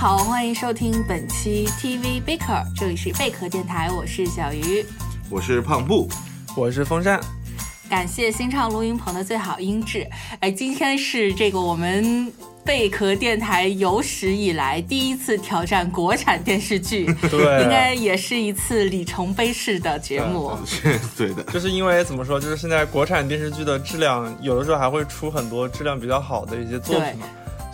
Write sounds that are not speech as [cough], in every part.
好，欢迎收听本期 TV Baker，这里是贝壳电台，我是小鱼，我是胖布，我是风扇。感谢新畅录音棚的最好音质。哎，今天是这个我们贝壳电台有史以来第一次挑战国产电视剧，对，应该也是一次里程碑式的节目。[laughs] 对的，就是因为怎么说，就是现在国产电视剧的质量，有的时候还会出很多质量比较好的一些作品嘛。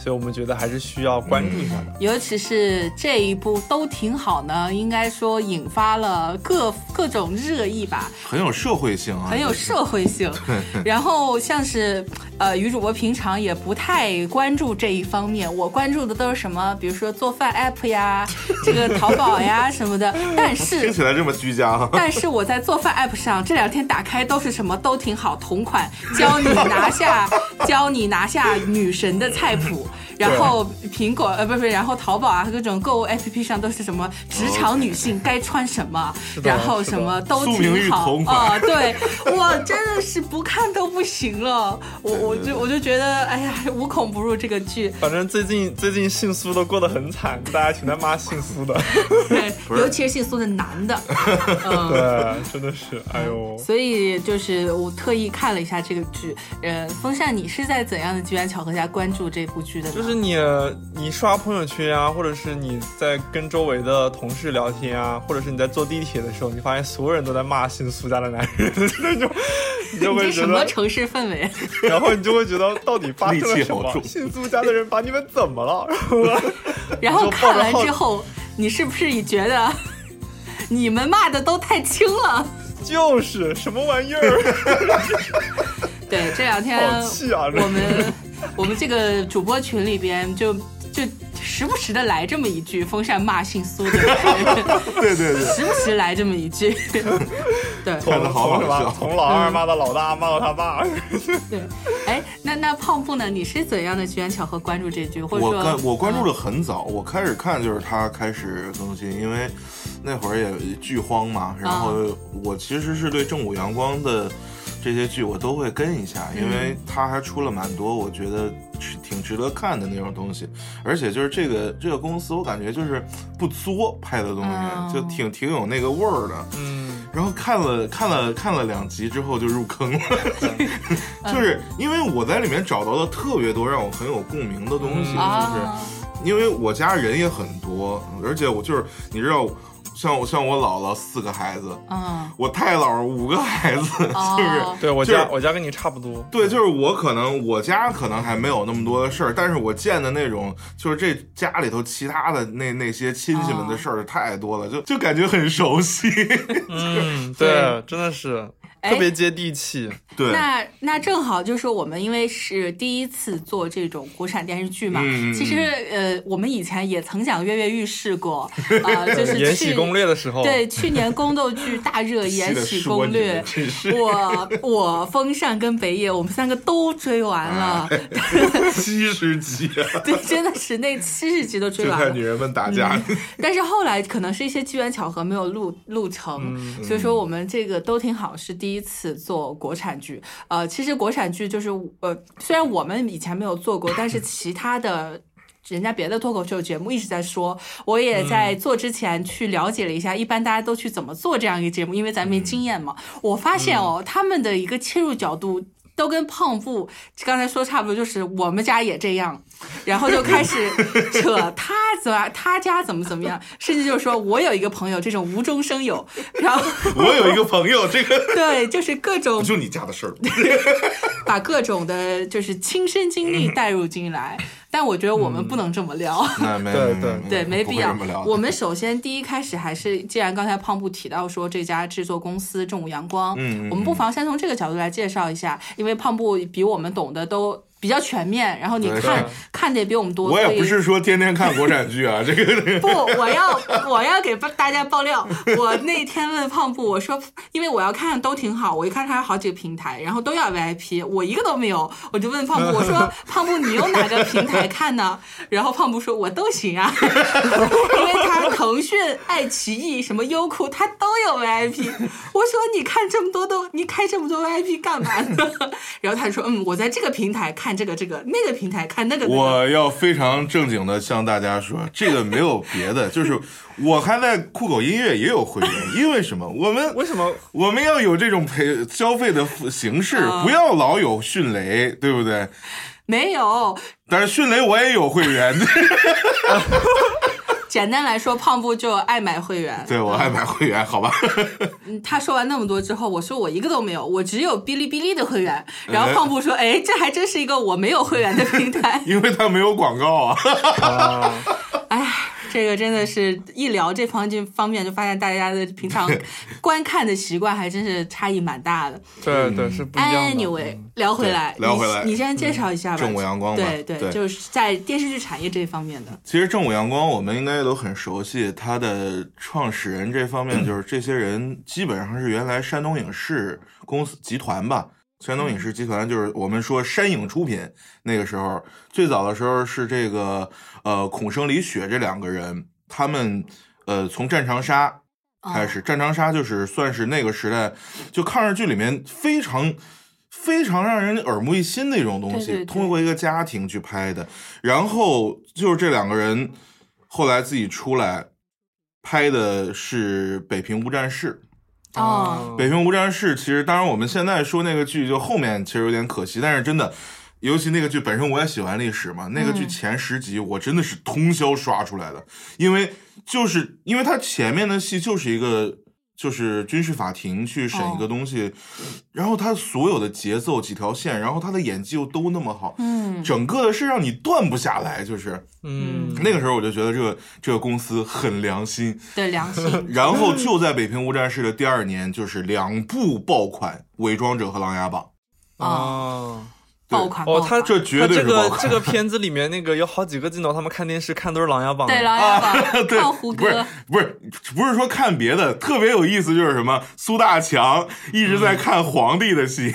所以我们觉得还是需要关注一下的，尤其是这一部都挺好呢，应该说引发了各各种热议吧，很有社会性啊，很有社会性。[laughs] 然后像是呃，女主播平常也不太关注这一方面，我关注的都是什么，比如说做饭 app 呀，[laughs] 这个淘宝呀 [laughs] 什么的。但是听起来这么居家。但是我在做饭 app 上这两天打开都是什么都挺好，同款教你拿下教你拿下女神的菜谱。然后苹果呃不是，然后淘宝啊各种购物 APP 上都是什么职场女性该穿什么，然后什么都挺好啊，对我真的是不看都不行了，我我就我就觉得哎呀无孔不入这个剧。反正最近最近姓苏都过得很惨，大家全在骂姓苏的，[laughs] 对，[laughs] 尤其是姓苏的男的，[laughs] 对，真的是哎呦。所以就是我特意看了一下这个剧，呃，风扇你是在怎样的机缘巧合下关注这部剧的？就是你，你刷朋友圈啊，或者是你在跟周围的同事聊天啊，或者是你在坐地铁的时候，你发现所有人都在骂新苏家的男人，[laughs] 那种，你就会觉得什么城市氛围？[laughs] 然后你就会觉得到底发生了 [laughs] 什么？姓苏家的人把你们怎么了？然后看完之后，你是不是也觉得你们骂的都太轻了？就是什么玩意儿？对，这两天我们。[laughs] 我们这个主播群里边就就时不时的来这么一句风扇骂姓苏的，[laughs] 对对对，时不时来这么一句，[laughs] 对，从好笑，从老二骂到老大，骂到他爸。对，哎，那那胖布呢？你是怎样的机缘巧合关注这句？或者说，我关我关注的很早，我开始看就是他开始更新，因为那会儿也剧荒嘛。然后我其实是对正午阳光的。这些剧我都会跟一下，因为他还出了蛮多，我觉得挺值得看的那种东西。而且就是这个这个公司，我感觉就是不作拍的东西，就挺挺有那个味儿的。嗯。然后看了看了看了两集之后就入坑了，[laughs] 就是因为我在里面找到了特别多让我很有共鸣的东西，就是因为我家人也很多，而且我就是你知道。像我像我姥姥四个孩子，嗯，我太姥五个孩子，[laughs] 是不是？对我家我家跟你差不多。对，就是我可能我家可能还没有那么多的事儿，但是我见的那种就是这家里头其他的那那些亲戚们的事儿太多了，就就感觉很熟悉。[laughs] 嗯，对，真的是。特别接地气，对。那那正好就是我们因为是第一次做这种国产电视剧嘛，其实呃，我们以前也曾想跃跃欲试过啊，[laughs] 就是《延禧攻略》的时候，对，去年宫斗剧大热 [laughs]《延禧攻略》，我 [laughs] 我风扇跟北野，我们三个都追完了，七十集，对，真的是那七十集都追完了。看女人们打架，但是后来可能是一些机缘巧合没有录录成，所以说我们这个都挺好，是第一。第一次做国产剧，呃，其实国产剧就是，呃，虽然我们以前没有做过，但是其他的人家别的脱口秀节目一直在说，我也在做之前去了解了一下，一般大家都去怎么做这样一个节目，因为咱没经验嘛。我发现哦，他们的一个切入角度都跟胖布刚才说差不多，就是我们家也这样。然后就开始 [laughs] 扯他怎么他家怎么怎么样，甚至就是说我有一个朋友这种无中生有，然后 [laughs] 我有一个朋友这个 [laughs] 对，就是各种就你家的事儿，把各种的就是亲身经历带入进来。但我觉得我们不能这么聊，对对对，没必要。我们首先第一开始还是，既然刚才胖布提到说这家制作公司正午阳光，嗯，我们不妨先从这个角度来介绍一下，因为胖布比我们懂得都。比较全面，然后你看看的也比我们多。我也不是说天天看国产剧啊，这个不，我要我要给大家爆料。我那天问胖布，我说，因为我要看都挺好，我一看他有好几个平台，然后都要 VIP，我一个都没有，我就问胖布，我说 [laughs] 胖布你用哪个平台看呢？然后胖布说我都行啊，[laughs] 因为他腾讯、爱奇艺、什么优酷他都有 VIP。我说你看这么多都，你开这么多 VIP 干嘛呢？[laughs] 然后他说嗯，我在这个平台看。看这个这个，那个平台看那个、那个。我要非常正经的向大家说，这个没有别的，就是 [laughs] 我还在酷狗音乐也有会员，因为什么？我们 [laughs] 为什么？我们要有这种陪消费的形式，不要老有迅雷，对不对？没有，但是迅雷我也有会员，[laughs] 简单来说，胖布就爱买会员。对我爱买会员，好吧？[laughs] 嗯他说完那么多之后，我说我一个都没有，我只有哔哩哔哩的会员。然后胖布说：“哎，这还真是一个我没有会员的平台。[laughs] 因为它没有广告啊。[laughs] 啊，”哎，这个真的是一聊这方面方面，就发现大家的平常 [laughs] 观看的习惯还真是差异蛮大的。对对是不一样的。Anyway，聊回来，聊回来你你先介绍一下吧。正午阳光对对，对就是在电视剧产业这一方面的。其实正午阳光我们应该都很熟悉，它的创始人这方面就是这些人基本上是原来山东影视公司集团吧。山东影视集团就是我们说山影出品，那个时候最早的时候是这个呃孔生李雪这两个人，他们呃从战长沙开始，战长沙就是算是那个时代就抗日剧里面非常非常让人耳目一新的一种东西，对对对通过一个家庭去拍的。然后就是这两个人后来自己出来拍的是《北平无战事》。哦北平无战事其实，当然我们现在说那个剧，就后面其实有点可惜，但是真的。尤其那个剧本身，我也喜欢历史嘛。那个剧前十集我真的是通宵刷出来的，因为就是因为它前面的戏就是一个就是军事法庭去审一个东西，然后它所有的节奏几条线，然后他的演技又都那么好，嗯，整个的是让你断不下来，就是嗯，那个时候我就觉得这个这个公司很良心，对良心。[laughs] [laughs] 然后就在北平无战事的第二年，就是两部爆款《伪装者》和《琅琊榜》。啊。爆款他这绝对他这个这个片子里面那个有好几个镜头，他们看电视看都是《琅琊榜》。对琅琊榜对看胡不是歌，不是不是说看别的，特别有意思，就是什么苏大强一直在看皇帝的戏，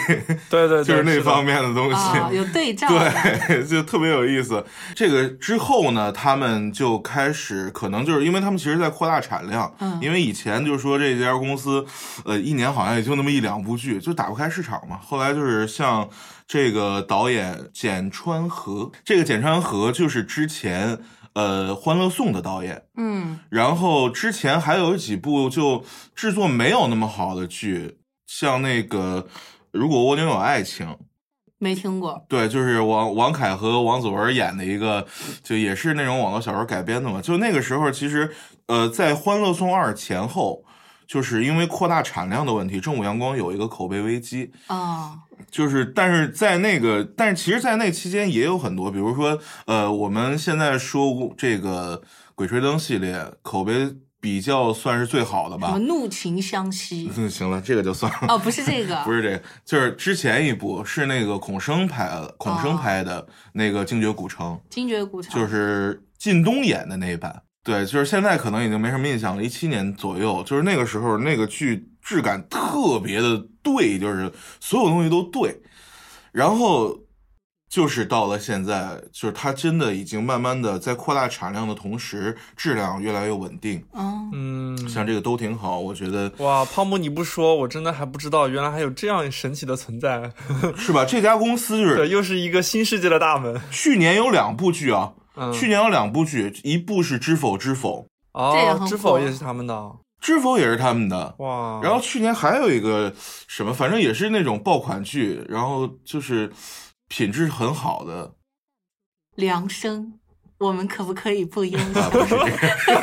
对对对，就是那方面的东西。啊，有对照。对，就特别有意思。这个之后呢，他们就开始，可能就是因为他们其实在扩大产量，嗯因为以前就是说这家公司，呃，一年好像也就那么一两部剧，就打不开市场嘛。后来就是像这个导演简川和，这个简川和就是之前呃《欢乐颂》的导演，嗯然后之前还有几部就制作没有那么好的剧，像那个《如果蜗牛有爱情》。没听过。对，就是王王凯和王祖文演的一个，就也是那种网络小说改编的嘛。就那个时候，其实呃，在《欢乐颂二》前后，就是因为扩大产量的问题，正午阳光有一个口碑危机。哦，就是，但是在那个，但是其实，在那期间也有很多，比如说，呃，我们现在说这个《鬼吹灯》系列口碑比较算是最好的吧什么。怒晴湘西？[laughs] 嗯，行了，这个就算了。哦，不是这个，[laughs] 不是这个，就是之前一部是那个孔笙拍的，孔生哦拍的那个《精绝古城》，精绝古城。就是靳东演的那一版。对，就是现在可能已经没什么印象了，一七年左右，就是那个时候那个剧质感特别的对，就是所有东西都对。然后就是到了现在，就是它真的已经慢慢的在扩大产量的同时，质量越来越稳定。嗯，嗯，像这个都挺好，我觉得哇，泡沫你不说，我真的还不知道，原来还有这样神奇的存在。是吧？这家公司就是对，又是一个新世界的大门。去年有两部剧啊，嗯，去年有两部剧，一部是《知否知否》，哦，知否也是他们的。《知否》也是他们的。哇，然后去年还有一个什么，反正也是那种爆款剧，然后就是品质很好的。梁生，我们可不可以不优啊，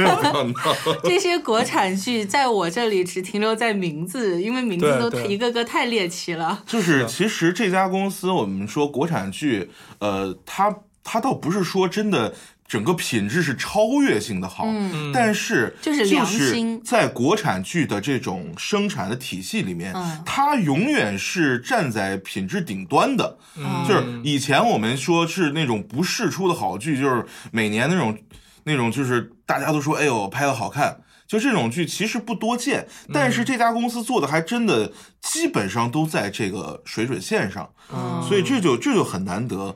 [laughs] 这些国产剧在我这里只停留在名字，因为名字都一个个太猎奇了。就是其实这家公司，我们说国产剧，呃，它它倒不是说真的整个品质是超越性的好，嗯。但是就是良心。在国产剧的这种生产的体系里面，嗯。它永远是站在品质顶端的。嗯。就是以前我们说是那种不世出的好剧，就是每年那种那种就是大家都说哎呦拍的好看，就这种剧其实不多见，但是这家公司做的还真的基本上都在这个水准线上，嗯。所以这就这就很难得。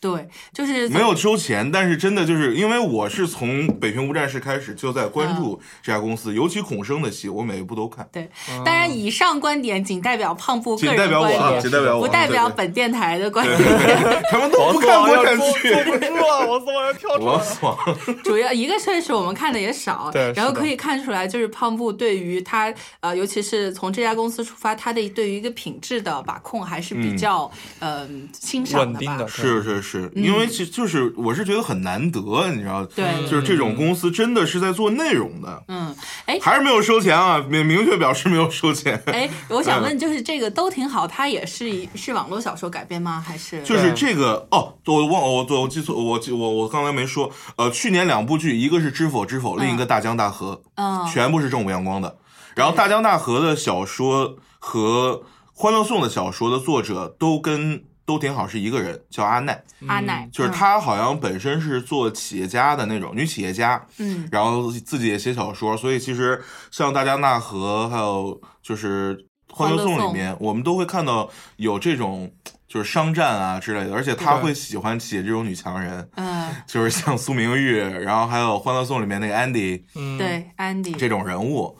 对，就是没有收钱，但是真的就是因为我是从《北平无战事》开始就在关注这家公司，尤其孔生的戏，我每一部都看。对，当然以上观点仅代表胖布个仅代人观表我啊，点，仅代表我，不代表本电台的观点。对他们都不看国产剧。坐不住了，我操，我要跳出来我！主要一个确实我们看的也少，对然后可以看出来，就是胖布对于他呃，尤其是从这家公司出发，他的对于一个品质的把控还是比较嗯、欣赏的吧稳定的。是是是，因为其就是我是觉得很难得，你知道，嗯对就是这种公司真的是在做内容的，嗯，哎还是没有收钱啊，明明确表示没有收钱。哎，我想嗯问，就是这个都挺好，它也是一是网络小说改编吗？还是就是这个哦，我忘我我我记错，我记我我刚才没说，呃，去年两部剧，一个是《知否知否》，另一个《大江大河》，嗯全部是正午阳光的。然后《大江大河》的小说和《欢乐颂》的小说的作者都跟都挺好，是一个人，叫阿奈，阿奈？就是嗯，她好像本身是做企业家的那种女企业家，嗯。然后自己也写小说，所以其实像《大江大河》还有就是《欢乐颂》里面，我们都会看到有这种就是商战啊之类的，而且他会喜欢写这种女强人，嗯，就是像苏明玉，然后还有《欢乐颂》里面那个 Andy 嗯，对，Andy。这种人物，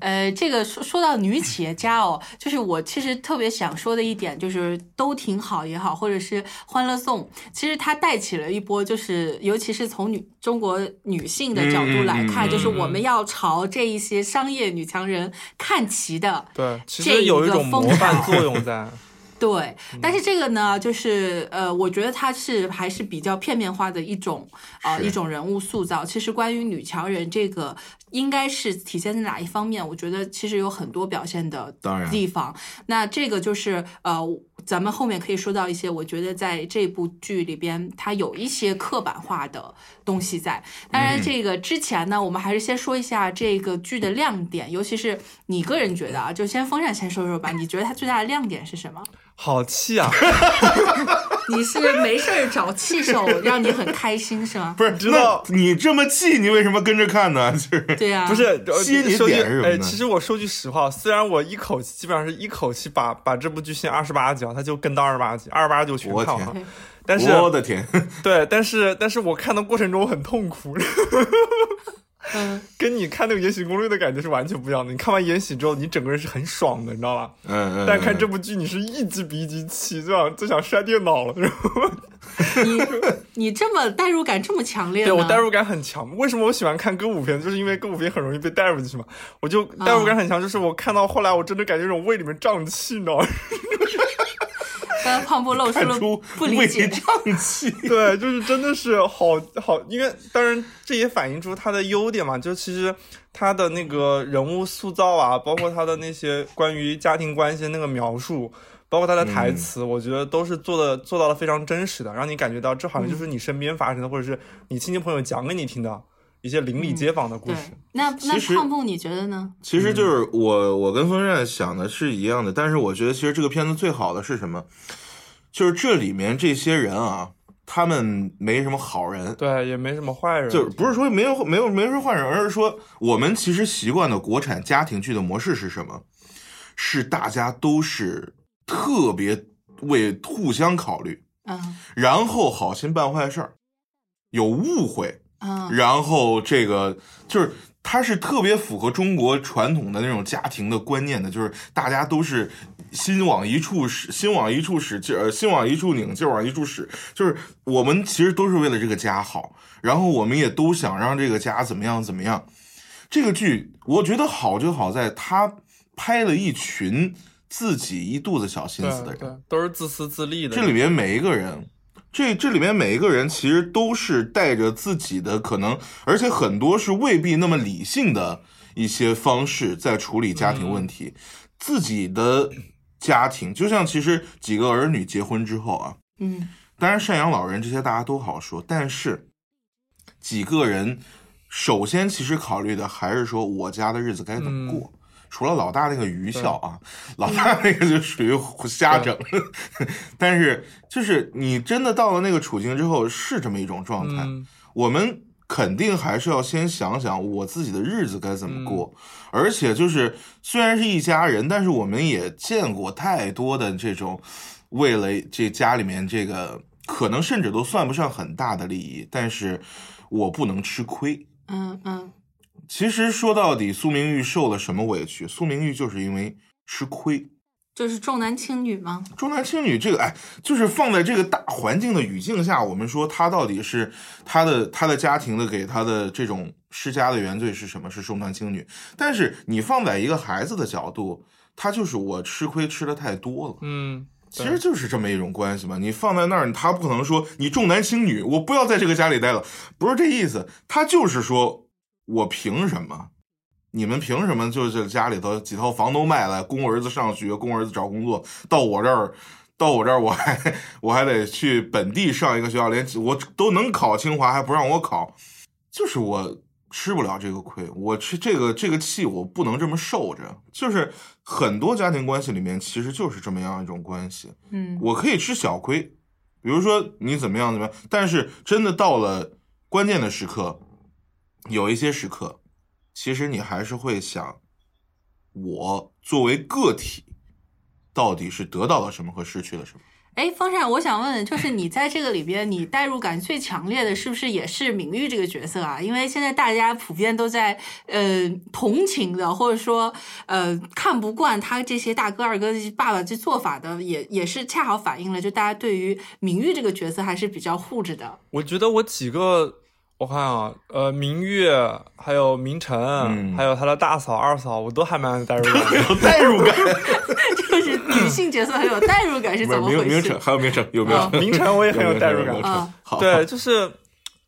呃，这个说说到女企业家哦，就是我其实特别想说的一点，就是都挺好也好，或者是《欢乐颂》，其实它带起了一波，就是尤其是从女中国女性的角度来看，就是我们要朝这一些商业女强人看齐的。对，其这有一个风种模范作用在。[laughs] 对，但是这个呢，就是呃，我觉得它是还是比较片面化的一种呃一种人物塑造。其实关于女强人这个，应该是体现在哪一方面？我觉得其实有很多表现的当然地方。那这个就是呃，咱们后面可以说到一些，我觉得在这部剧里边，它有一些刻板化的东西在。当然，这个之前呢，我们还是先说一下这个剧的亮点，尤其是你个人觉得啊，就先风扇先说说吧，你觉得它最大的亮点是什么？[laughs] 好气啊！[laughs] 你是没事儿找气 [laughs] 受，让你很开心是吗？不是？知道那你这么气，你为什么跟着看呢？就是对呀、不是，呃吸引你点是什么呢其实我说句实话，虽然我一口气基本上是一口气把把这部剧先二十八集啊，它就跟到二十八集，二十八集我全看完了。但是我的天，对，但是但是我看的过程中我很痛苦，嗯，跟你看那个《延禧攻略》的感觉是完全不一样的。你看完《延禧》之后，你整个人是很爽的，你知道吧？嗯嗯，但看这嗯部剧，你是一集比一集气，就想就想摔电脑了。然后你你这么代入感这么强烈呢？对我代入感很强。为什么我喜欢看歌舞片？就是因为歌舞片很容易被带入进去嘛。我就代入感很强，就是我看到后来，我真的感觉这种胃里面胀气，你知道吗？[laughs] 刚才胖布露出了不理解。胀气。[laughs] 对，就是真的是好好，因为当然这也反映出他的优点嘛，就其实他的那个人物塑造啊，包括他的那些关于家庭关系的那个描述，包括他的台词，我觉得都是做的做到了非常真实的，让你感觉到这好像就是你身边发生的，或者是你亲戚朋友讲给你听的一些邻里街坊的故对事。，那那胖布你觉得呢？其实就是我我跟风扇想的是一样的，但是我觉得其实这个片子最好的是什么？就是这里面这些人啊，他们没什么好人，对，也没什么坏人，就是不是说没有没有没人坏人，而是说我们其实习惯的国产家庭剧的模式是什么？是大家都是特别为互相考虑，嗯然后好心办坏事儿，有误会，嗯然后这个就是它是特别符合中国传统的那种家庭的观念的，就是大家都是心往一处使，心往一处使劲儿，呃心往一处拧，劲儿往一处使，就是我们其实都是为了这个家好，然后我们也都想让这个家怎么样怎么样。这个剧我觉得好就好在他拍了一群自己一肚子小心思的人，都是自私自利的。这里面每一个人，这这里面每一个人其实都是带着自己的可能，而且很多是未必那么理性的一些方式在处理家庭问题。自己的家庭，就像其实几个儿女结婚之后啊，嗯当然赡养老人这些大家都好说，但是几个人首先其实考虑的还是说我家的日子该怎么过。除了老大那个愚孝啊，老大那个就属于瞎整，[laughs] 但是就是你真的到了那个处境之后，是这么一种状态。嗯。我们肯定还是要先想想我自己的日子该怎么过，而且就是虽然是一家人，但是我们也见过太多的这种为了这家里面这个可能甚至都算不上很大的利益，但是我不能吃亏。嗯嗯其实说到底，苏明玉受了什么委屈？苏明玉就是因为吃亏。就是重男轻女吗？重男轻女这个，哎，就是放在这个大环境的语境下，我们说他到底是他的他的家庭的给他的这种施加的原罪是什么？是重男轻女。但是你放在一个孩子的角度，他就是我吃亏吃的太多了。嗯，其实就是这么一种关系嘛。你放在那儿，他不可能说你重男轻女，我不要在这个家里待了，不是这意思。他就是说我凭什么？你们凭什么就是家里头几套房都卖了，供儿子上学，供儿子找工作，到我这儿，到我这儿我还我还得去本地上一个学校，连我都能考清华还不让我考，就是我吃不了这个亏，我吃这个这个气我不能这么受着。就是很多家庭关系里面其实就是这么样一种关系，嗯我可以吃小亏，比如说你怎么样怎么样，但是真的到了关键的时刻，有一些时刻，其实你还是会想，我作为个体，到底是得到了什么和失去了什么？哎，风扇，我想问问，就是你在这个里边，你代入感最强烈的是不是也是明玉这个角色啊？因为现在大家普遍都在呃同情的，或者说呃看不惯他这些大哥二哥爸爸这做法的，也也是恰好反映了，就大家对于明玉这个角色还是比较护着的。我觉得我几个，我看啊，呃，明月，还有明晨，嗯还有他的大嫂、二嫂，我都还蛮有代入感的。[laughs] 有代入感，[laughs] 就是女性角色很有代入感是怎么回事明明成？还有明晨有没有？啊明晨我也很有代入感啊好，对，就是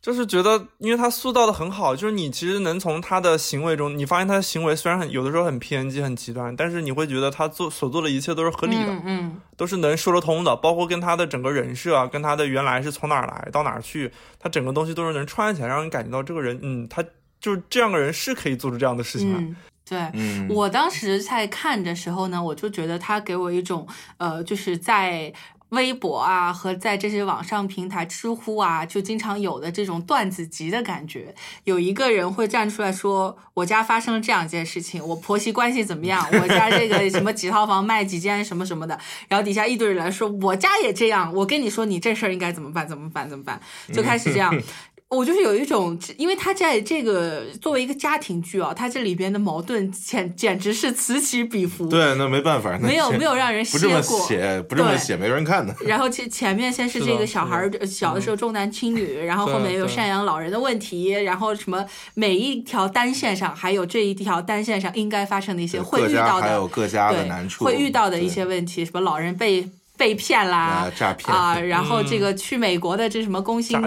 就是觉得，因为他塑造的很好，就是你其实能从他的行为中，你发现他的行为虽然很有的时候很偏激、很极端，但是你会觉得他做所做的一切都是合理的，嗯嗯都是能说得通的，包括跟他的整个人设啊，跟他的原来是从哪儿来到哪儿去，他整个东西都是能串起来，让你感觉到这个人，嗯，他就是这样的人是可以做出这样的事情来。嗯，对。嗯，我当时在看的时候呢，我就觉得他给我一种呃，就是在微博啊和在这些网上平台、知乎啊，就经常有的这种段子集的感觉。有一个人会站出来说：“我家发生了这样一件事情，我婆媳关系怎么样？我家这个什么几套房卖几间什么什么的。”然后底下一堆人来说：“我家也这样。”我跟你说，你这事儿应该怎么办？怎么办？怎么办？就开始这样。我就是有一种，因为他在这个作为一个家庭剧啊，他这里边的矛盾简简直是此起彼伏。对，那没办法，没有没有让人不这么歇过写，不这么对写，没人看的。然后前前面先是这个小孩小的时候重男轻女，然后后面有赡养老人的问题，然后什么每一条单线上还有这一条单线上应该发生的一些会遇到的家还有各家的对难处，会遇到的一些问题，什么老人被。被骗啦啊，诈骗。啊，[laughs] 然后这嗯。个去美国的这什么工薪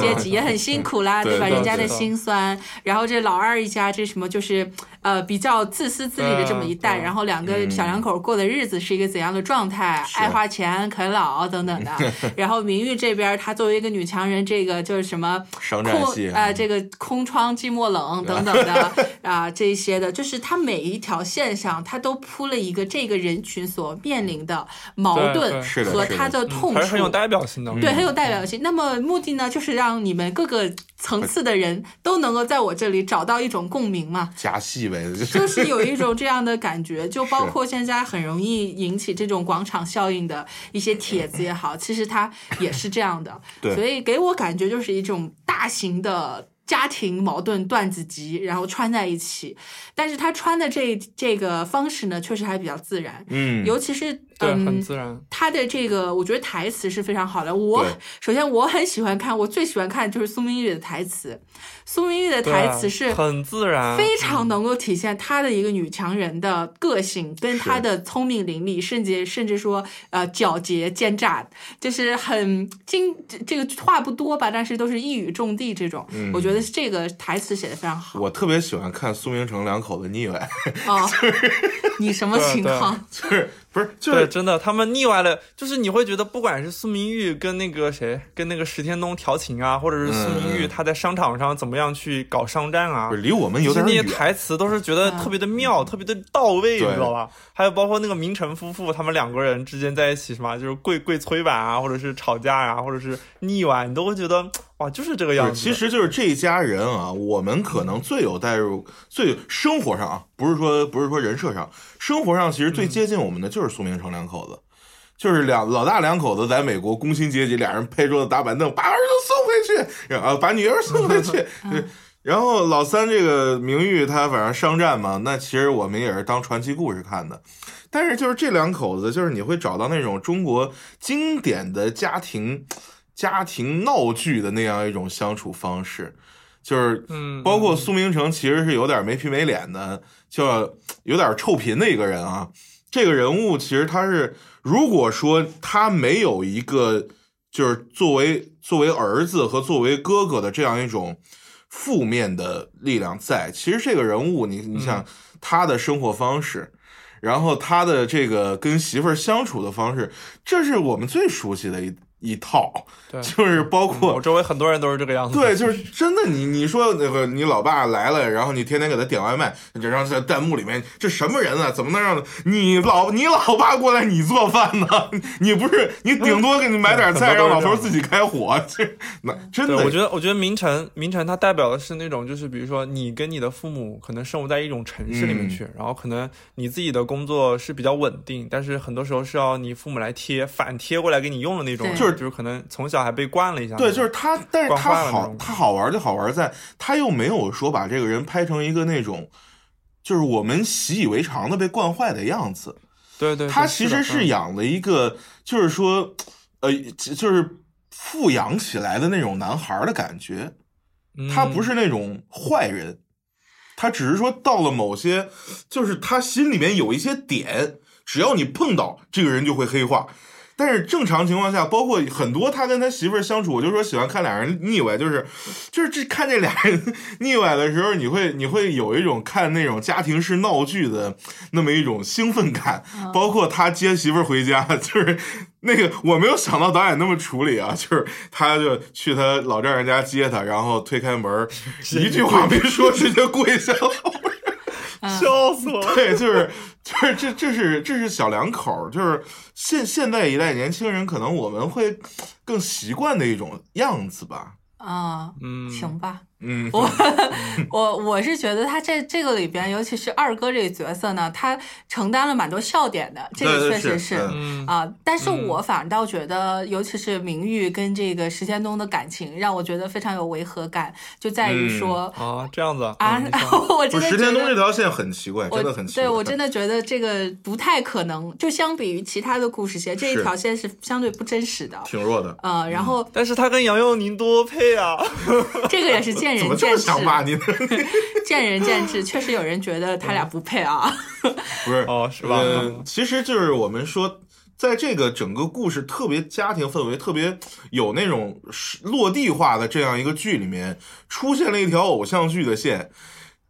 阶级也很辛苦啦，对对吧？人家的辛酸，然后这老二一家这什么就是呃比较自私自利的这么一代，然后两个嗯小两口过的日子是一个怎样的状态，是。爱花钱、啃老等等的。[laughs] 然后明玉这边，她作为一个女强人，这个就是什么空戏。啊、这个空窗寂寞冷等等的 [laughs] 啊、这一些的，就是她每一条线上，她都铺了一个这个人群所面临的矛盾对是的和他的痛处，还是很有代表性的。对，很有代表性。那么目的呢，就是让你们各个层次的人都能够在我这里找到一种共鸣嘛。加戏呗，就是就是有一种这样的感觉，就包括现在很容易引起这种广场效应的一些帖子也好，其实它也是这样的。[laughs] 对所以给我感觉就是一种大型的。家庭矛盾段子集，然后穿在一起，但是他穿的这这个方式呢，确实还比较自然，嗯，尤其是对，嗯，很自然。他的这个，我觉得台词是非常好的。我首先我很喜欢看，我最喜欢看就是苏明玉的台词。苏明玉的台词是很自然，非常能够体现她的一个女强人的个性，跟她的聪明伶俐，甚至甚至说呃狡黠奸诈，就是很精这这个话不多吧，但是都是一语中的这种。嗯我觉得这个台词写的非常好。我特别喜欢看苏明成两口子腻歪，哦，[laughs] 你什么情况？就是不是就对，是真的，他们腻歪了，就是你会觉得，不管是苏明玉跟那个谁，跟那个石天东调情啊，或者是苏明玉嗯他在商场上怎么样去搞商战啊不，是离我们有其实点远，那些台词都是觉得特别的妙，特别的到位，你知道吧？还有包括那个明成夫妇，他们两个人之间在一起什么，就是跪跪催板啊，或者是吵架呀、或者是腻歪，你都会觉得哇，就是这个样子。其实就是这一家人啊，我们可能最有代入，最生活上啊，不是说不是说人设上，生活上其实最接近我们的就是苏明成两口子。就是两老大两口子在美国工薪阶级，俩人拍桌子打板凳，把儿子送回去，啊把女儿送回去。[laughs] 然后老三这个名誉，他反正商战嘛，那其实我们也是当传奇故事看的。但是就是这两口子，就是你会找到那种中国经典的家庭家庭闹剧的那样一种相处方式，就是嗯，包括苏明成其实是有点没皮没脸的，就有点臭贫的一个人啊。这个人物其实他是，如果说他没有一个就是作为作为儿子和作为哥哥的这样一种负面的力量在，其实这个人物你你想他的生活方式。然后他的这个跟媳妇儿相处的方式，这是我们最熟悉的一一套，对就是包括我周围很多人都是这个样子。对，就是真的。你你说那个你老爸来了，然后你天天给他点外卖，就让在弹幕里面这什么人啊？怎么能让你老你老爸过来你做饭呢？[laughs] 你不是你顶多给你买点菜，让老头自己开火。这那真，的，我觉得，我觉得明晨，明晨他代表的是那种，就是比如说你跟你的父母可能生活在一种城市里面去，然后可能你自己的工作是比较稳定，但是很多时候是要你父母来贴反贴过来给你用的那种，对就是就是可能从小还被惯了一下。对，就是他，但是他好他好玩就好玩在，他又没有说把这个人拍成一个那种，就是我们习以为常的被惯坏的样子。对对，他其实是嗯养了一个，就是说，呃，就是富养起来的那种男孩的感觉。他不嗯是那种坏人，他只是说到了某些，就是他心里面有一些点，只要你碰到这个人就会黑化。但是正常情况下，包括很多他跟他媳妇儿相处，我就说喜欢看俩人腻歪，就是就是这看这俩人腻歪的时候，你会你会有一种看那种家庭式闹剧的那么一种兴奋感。包括他接媳妇儿回家，[laughs] 就是那个我没有想到导演那么处理啊，就是他就去他老丈人家接他，然后推开门儿，一句话没说，直接跪下了。笑死我了。[laughs] 对，就是就是这这是这是小两口，就是现现在一代年轻人，可能我们会更习惯的一种样子吧。啊，嗯，行吧。嗯，我我我是觉得他这这个里边，尤其是二哥这个角色呢，他承担了蛮多笑点的，这个确实是啊。但是嗯我反倒觉得，尤其是明玉跟这个石天东的感情，让我觉得非常有违和感，就在于嗯说、啊，这样子啊 [laughs] 我真的石天东这条线很奇怪，我真的很奇怪。对我真的觉得这个不太可能，就相比于其他的故事线，这一条线是相对不真实的。挺弱的。啊，然后但是他跟杨佑宁多配啊。这个也是 [laughs] 见怎么这么仁见智，想骂你呢？[laughs] 见仁见智，确实有人觉得他俩不配啊。[laughs] 不是哦是吧呃，其实就是我们说，在这个整个故事特别家庭氛围、特别有那种是落地化的这样一个剧里面，出现了一条偶像剧的线。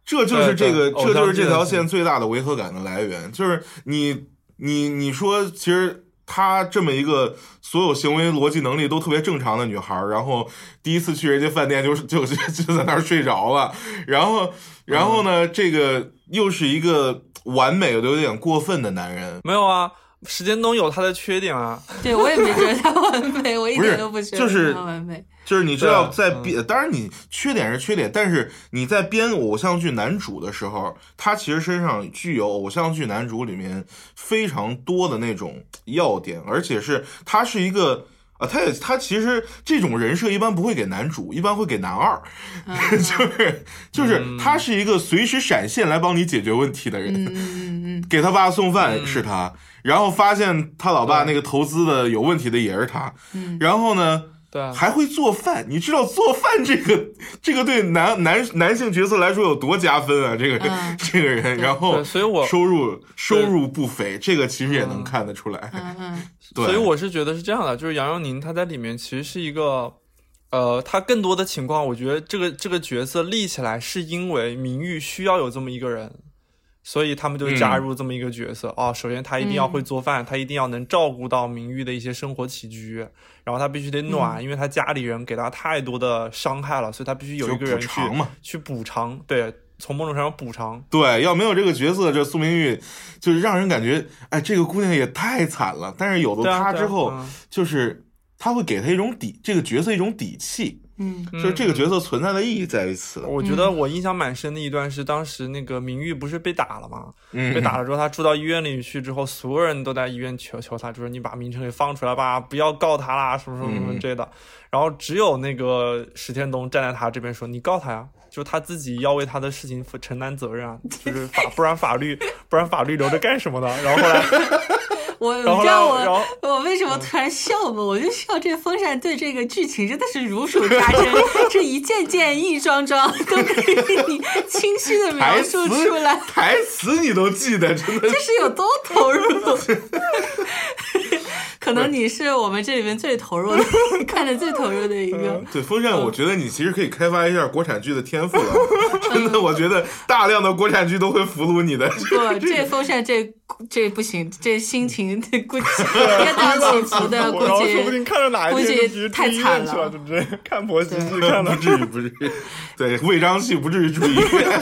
这就是这个，这就是这条线最大的违和感的来源，就是你你你说，其实她这么一个所有行为逻辑能力都特别正常的女孩儿，然后第一次去人家饭店就 [laughs] 就就就在那儿睡着了，然后然后呢，这个又是一个完美的有点过分的男人，没有啊，时间东有他的缺点啊。对我也没觉得他完美，我一点都不觉得就是他完美。就是你知道，在编，当然你缺点是缺点，但是你在编偶像剧男主的时候，他其实身上具有偶像剧男主里面非常多的那种要点，而且是他是一个。啊，他也他其实这种人设一般不会给男主，一般会给男二，嗯 [laughs] 就是就是他是一个随时闪现来帮你解决问题的人。给他爸送饭是他，然后发现他老爸那个投资的有问题的也是他，嗯然后呢，对啊还会做饭。你知道做饭这个 [laughs] 这个对男男男性角色来说有多加分啊？这个、嗯 [laughs] 这个人，然后对所以我收入收入不菲，这个其实也能看得出来。嗯嗯 [laughs] 对，所以我是觉得是这样的，就是杨佑宁他在里面其实是一个，呃，他更多的情况，我觉得这个这个角色立起来是因为明玉需要有这么一个人，所以他们就加入这么一个角色。哦，首先他一定要会做饭，他一定要能照顾到明玉的一些生活起居，然后他必须得暖，因为他家里人给他太多的伤害了，所以他必须有一个人去补偿嘛去补偿，对，从某种程度上补偿。对，要没有这个角色，这苏明玉就是让人感觉，哎，这个姑娘也太惨了。但是有了她之后，嗯就是他会给她一种底，这个角色一种底气。嗯，就是这个角色存在的意义在于此。我觉得我印象蛮深的一段是当时那个明玉不是被打了吗？被打了之后，他住到医院里去之后，所有人都在医院求求他，就是你把明成给放出来吧，不要告他啦，什么什么什么之类的。然后只有那个石天东站在他这边说：“你告他呀，就他自己要为他的事情负承担责任啊，就是法不然法律不然法律留着干什么呢？”然后后来。[laughs] 我你知道我我为什么突然笑吗？我就笑这风扇对这个剧情真的是如数家珍，这一件件一桩桩都可以你清晰的描述出来，台词你都记得，真的这是有多投入。[laughs] 可能你是我们这里面最投入的，看的最投入的一个。对风扇，我觉得你其实可以开发一下国产剧的天赋了。[laughs] 真的，我觉得大量的国产剧都会俘虏你的。不，这风扇这这不行，这心情估计跌宕起伏的，估计说不定看着哪一天太惨了，对不对？看婆媳剧看的不至于，不至于。对，违章戏不至于住医院。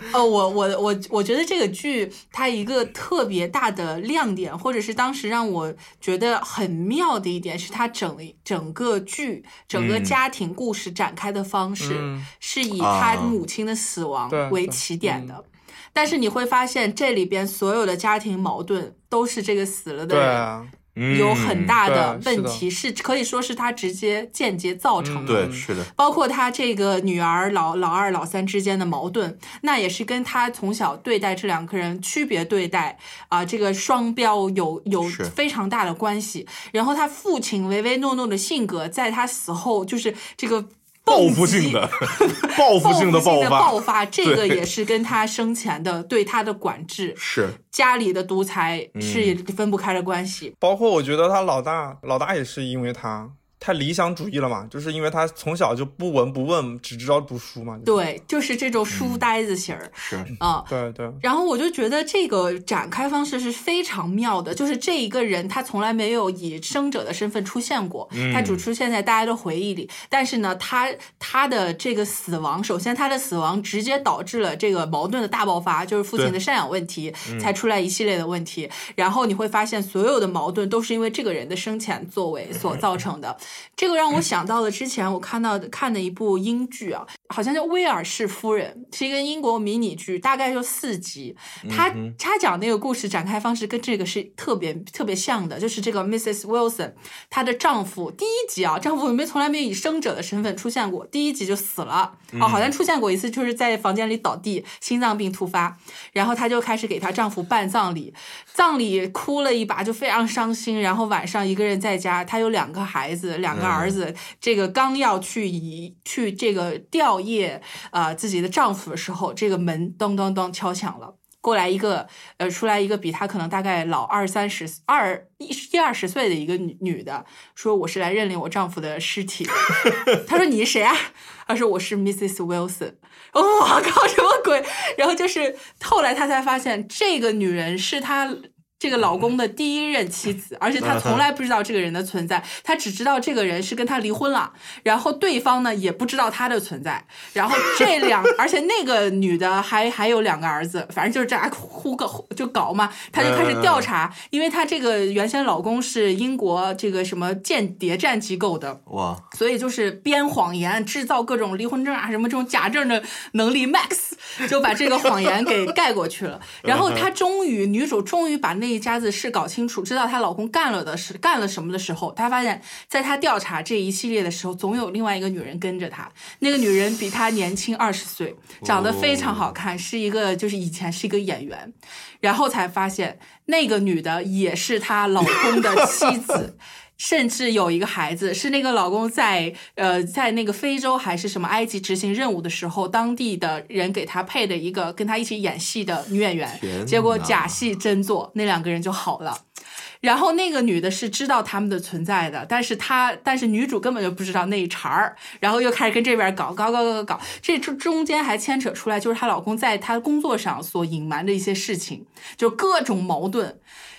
[laughs] 哦，我我我我觉得这个剧它一个特别大的亮点，或者是当时让我觉得很妙的一点，是它整整个剧整个家庭故事展开的方式，是以他母亲的死亡为起点的。但是你会发现，这里边所有的家庭矛盾都是这个死了的人。有很大的问题，是可以说是他直接间接造成的。对，是的。包括他这个女儿老老二、老三之间的矛盾，那也是跟他从小对待这两个人区别对待啊，这个双标有有非常大的关系。然后他父亲唯唯诺诺的性格，在他死后就是这个。报复性的，[laughs] 报复性的爆发，这个也是跟他生前的对他的管制是家里的独裁是分不开的关系。包括我觉得他老大，老大也是因为他。太理想主义了嘛，就是因为他从小就不闻不问，只知道读书嘛。对，就是这种书呆子型儿。是啊，对对。然后我就觉得这个展开方式是非常妙的，就是这一个人他从来没有以生者的身份出现过，他只出现在大家的回忆里。但是呢，他他的这个死亡，首先他的死亡直接导致了这个矛盾的大爆发，就是父亲的赡养问题，才出来一系列的问题。然后你会发现，所有的矛盾都是因为这个人的生前作为所造成的。这个让我想到了之前我看到的看的一部英剧啊，好像叫《威尔士夫人》，是一个英国迷你剧，大概就四集。他他讲那个故事展开方式跟这个是特别特别像的，就是这个 Mrs. Wilson，她的丈夫第一集啊，丈夫没从来没有以生者的身份出现过，第一集就死了哦，好像出现过一次，就是在房间里倒地，心脏病突发，然后她就开始给她丈夫办葬礼，葬礼哭了一把，就非常伤心，然后晚上一个人在家，她有两个孩子，两个儿。儿子这个刚要去以去这个吊唁啊自己的丈夫的时候，这个门咚咚咚敲响了，过来一个呃出来一个比他可能大概老二三十二一一二十岁的一个女女的，说我是来认领我丈夫的尸体。[laughs] 她说你是谁啊？她说我是 Mrs. Wilson。[laughs] 我靠什么鬼？[laughs] 然后就是后来她才发现这个女人是他。这个老公的第一任妻子，而且他从来不知道这个人的存在，他只知道这个人是跟他离婚了，然后对方呢也不知道他的存在，然后这两，[laughs] 而且那个女的还还有两个儿子，反正就是这样胡搞就搞嘛，他就开始调查，因为他这个原先老公是英国这个什么间谍战机构的哇，所以就是编谎言，制造各种离婚证啊什么这种假证的能力 max，就把这个谎言给盖过去了，然后他终于女主终于把那。一家子事搞清楚，知道她老公干了的是干了什么的时候，她发现，在她调查这一系列的时候，总有另外一个女人跟着她。那个女人比她年轻二十岁，长得非常好看，是一个就是以前是一个演员。然后才发现，那个女的也是她老公的妻子。甚至有一个孩子是那个老公在呃在那个非洲还是什么埃及执行任务的时候，当地的人给他配的一个跟他一起演戏的女演员，结果假戏真做，那两个人就好了。然后那个女的是知道他们的存在的，但是她但是女主根本就不知道那一茬儿，然后又开始跟这边搞搞搞搞搞搞，这中中间还牵扯出来就是她老公在她工作上所隐瞒的一些事情，就各种矛盾。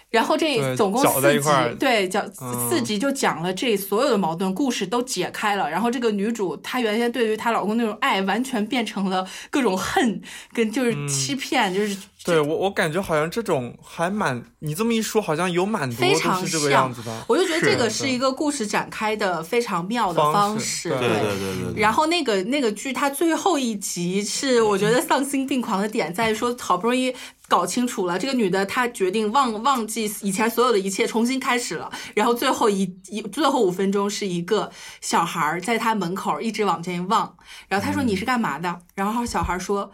然后这总共四集，对，讲四集就讲了这所有的矛盾故事都解开了。然后这个女主她原先对于她老公那种爱，完全变成了各种恨跟就是欺骗，就是对我，我感觉好像这种还蛮，你这么一说，好像有蛮多都非常是这个样子的。我就觉得这个是是一个故事展开的非常妙的方式式，对对对对对。然后那个那个剧，它最后一集是我觉得丧心病狂的点在于说，好不容易搞清楚了这个女的，她决定忘忘记以前所有的一切，重新开始了。然后最后一一最后五分钟是一个小孩儿在她门口一直往前望，然后她说你是干嘛的？然后小孩说。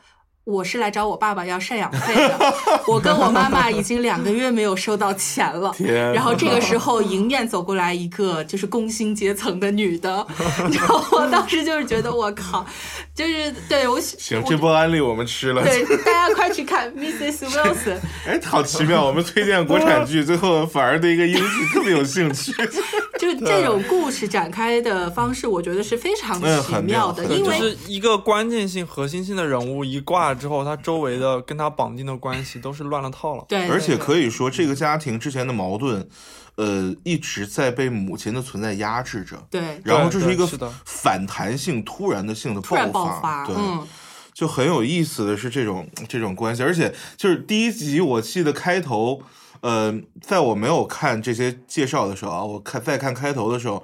我是来找我爸爸要赡养费的，我跟我妈妈已经两个月没有收到钱了。天然后这个时候迎面走过来一个就是工薪阶层的女的，[laughs] 然后我当时就是觉得我靠，就是对我行，我这波安利我们吃了。对大家快去看 Mrs. Wilson。[laughs] 哎，好奇妙，我们推荐国产剧，最后反而对一个英剧特别有兴趣。[laughs] 就是这种故事展开的方式，我觉得是非常嗯奇妙妙的，很因为就是一个关键性、核心性的人物一挂之后，他周围的跟他绑定的关系都是乱了套了。对，而且可以说，这个家庭之前的矛盾，呃，一直在被母亲的存在压制着。对然后这是一个是的反弹性、突然的性的爆发，发，对，嗯，就很有意思的是这种这种关系，而且就是第一集我记得开头，呃，在我没有看这些介绍的时候啊，我看再看开头的时候，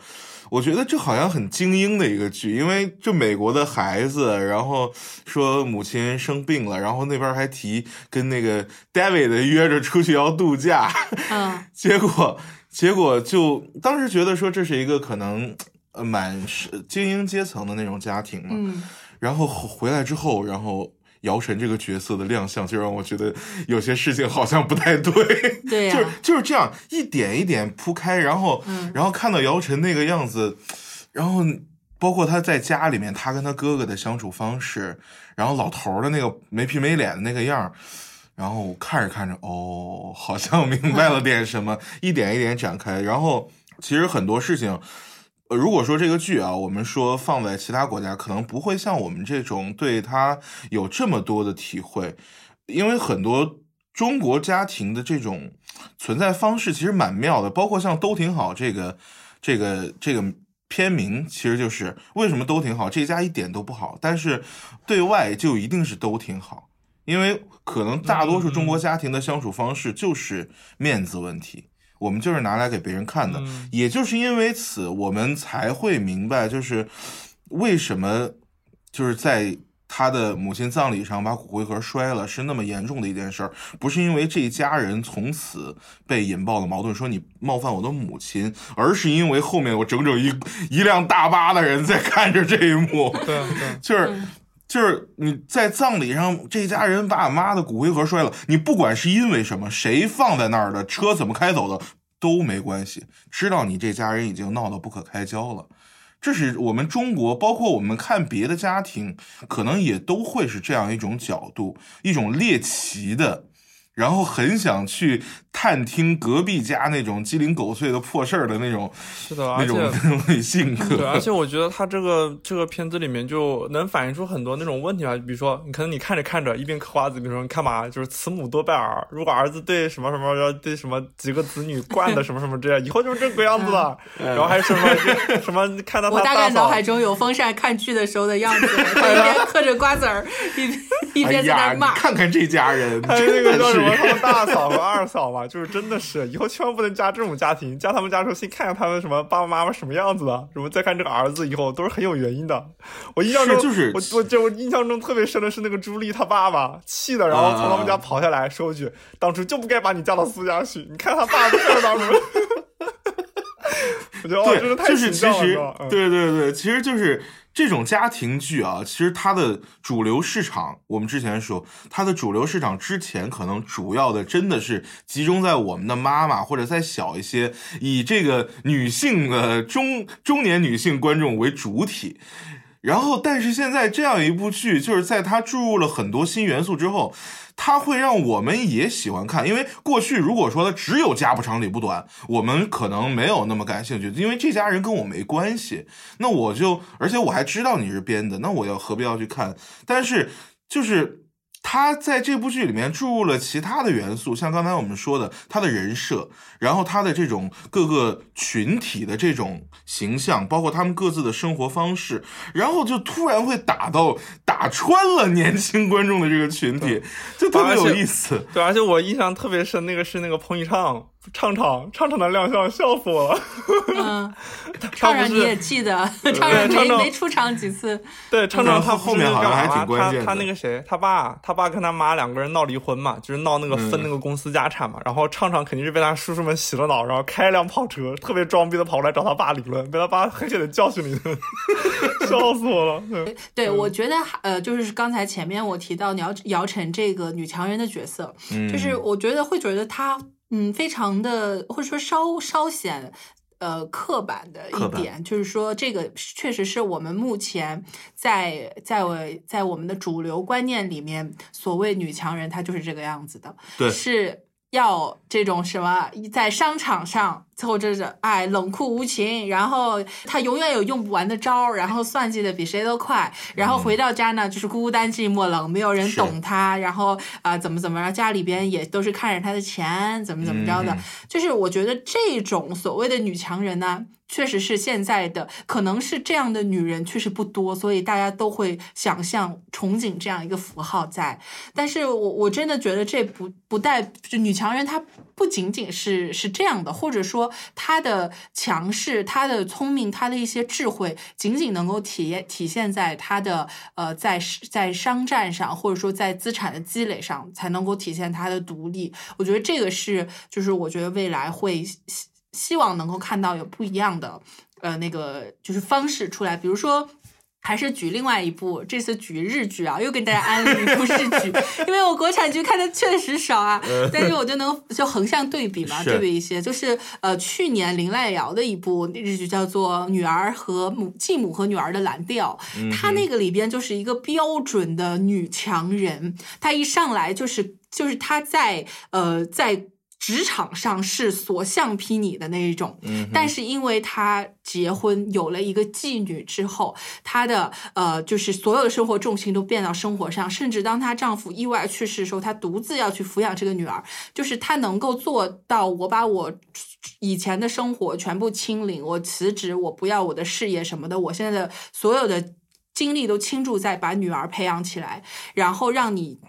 我觉得这好像很精英的一个剧，因为这美国的孩子，然后说母亲生病了，然后那边还提跟那个 David 约着出去要度假，嗯，[laughs] 结果结果就当时觉得说这是一个可能呃蛮是精英阶层的那种家庭嘛，嗯，然后回来之后，然后姚晨这个角色的亮相，就让我觉得有些事情好像不太对。[laughs] 对呀、就是就是这样一点一点铺开，然后、嗯然后看到姚晨那个样子，然后包括他在家里面，他跟他哥哥的相处方式，然后老头儿的那个没皮没脸的那个样儿，然后看着看着，哦，好像明白了点什么，一点一点展开，然后其实很多事情。呃如果说这个剧啊，我们说放在其他国家，可能不会像我们这种对它有这么多的体会，因为很多中国家庭的这种存在方式其实蛮妙的，包括像都挺好这个这个这个片名，其实就是为什么都挺好，这家一点都不好，但是对外就一定是都挺好，因为可能大多数中国家庭的相处方式就是面子问题。我们就是拿来给别人看的，嗯。也就是因为此，我们才会明白，就是为什么就是在他的母亲葬礼上把骨灰盒摔了，是那么严重的一件事儿，不是因为这一家人从此被引爆了矛盾，说你冒犯我的母亲，而是因为后面有整整一一辆大巴的人在看着这一幕，对，[laughs] 就是。就是你在葬礼上，这家人把俺妈的骨灰盒摔了，你不管是因为什么，谁放在那儿的，车怎么开走的都没关系，知道你这家人已经闹得不可开交了。这是我们中国，包括我们看别的家庭，可能也都会是这样一种角度，一种猎奇的，然后很想去探听隔壁家那种鸡零狗碎的破事儿的那种是的，那种 [laughs] 那种性格。对，而且我觉得他这个这个片子里面就能反映出很多那种问题啊，比如说，你可能你看着看着一边嗑瓜子，比如说你看嘛，就是慈母多败儿，如果儿子对什么什么对什么几个子女惯的什么什么这样，以后就是这个样子了。然后还有什么就什么看到他我大概脑海中有风扇看剧的时候的样子，他 [laughs] 一边嗑着瓜子儿，一边一哎边在那，儿骂。你看看这家人，真的个叫什么，他们大嫂和二嫂嘛，就是真的是以后千万不能嫁这种家庭，嫁他们家的时候先看看他们什么爸爸妈妈什么样子的，什么再看这个儿子以后都是很有原因的。我印象中是就是我我就我印象中特别深的是那个朱莉她爸爸气的，然后从他们家跑下来说一句：“当初就不该把你嫁到苏家去，你看他爸不看当初。[laughs] ”我觉得哦，真的对，太就是其形象了，对对对，其实就是这种家庭剧啊，其实它的主流市场，我们之前说，它的主流市场之前可能主要的真的是集中在我们的妈妈或者再小一些，以这个女性的中中年女性观众为主体。然后，但是现在这样一部剧，就是在它注入了很多新元素之后，它会让我们也喜欢看。因为过去如果说它只有家不长理不短，我们可能没有那么感兴趣，因为这家人跟我没关系。那我就，而且我还知道你是编的，那我要何必要去看？但是就是他在这部剧里面注入了其他的元素，像刚才我们说的他的人设，然后他的这种各个群体的这种形象，包括他们各自的生活方式，然后就突然会打到打穿了年轻观众的这个群体，就特别有意思。对，而且我印象特别深，那个是那个彭昱畅。畅畅畅畅的亮相，笑死我了。嗯，[laughs] 畅畅你也记得，[laughs] 畅畅没没出场几次。对，畅畅他后面好像还挺关键。他他那个谁，他爸他爸跟他妈两个人闹离婚嘛，就是闹那个分那个公司家产嘛。然后畅畅肯定是被他叔叔们洗了脑，然后开一辆跑车，特别装逼的跑过来找他爸理论，被他爸狠狠的教训了一顿，[laughs] 笑死我了。对，我觉得呃，就是刚才前面我提到姚姚晨这个女强人的角色，就是我觉得会觉得她。嗯，非常的，或者说稍稍显，呃，刻板的一点，就是说这个确实是我们目前在在我在我们的主流观念里面，所谓女强人，她就是这个样子的，对，是。要这种什么，在商场上，或者是哎冷酷无情，然后他永远有用不完的招儿，然后算计的比谁都快，然后回到家呢就是孤单寂寞冷，没有人懂他，然后啊怎么怎么着，家里边也都是看着他的钱，怎么怎么着的，就是我觉得这种所谓的女强人呢。确实是现在的，可能是这样的女人确实不多，所以大家都会想象、憧憬这样一个符号在。但是我我真的觉得这不不带就女强人，她不仅仅是是这样的，或者说他的强势、他的聪明、他的一些智慧，仅仅能够体体现在他的呃在在商战上，或者说在资产的积累上，才能够体现他的独立。我觉得这个是，就是我觉得未来会希。希望能够看到有不一样的，呃，那个就是方式出来。比如说，还是举另外一部，这次举日剧啊，又给大家安利一部日剧，因为我国产剧看的确实少啊。但是我就能就横向对比嘛，对比一些，就是呃，去年林濑遥的一部日剧叫做《女儿和母继母和女儿的蓝调》，她那个里边就是一个标准的女强人，她一上来就是就是她在呃在。职场上是所向披靡的那一种，但是因为她结婚有了一个妓女之后，她的呃就是所有的生活重心都变到生活上，甚至当她丈夫意外去世的时候，她独自要去抚养这个女儿，就是她能够做到我把我以前的生活全部清零，我辞职，我不要我的事业什么的，我现在的所有的精力都倾注在把女儿培养起来，然后让你。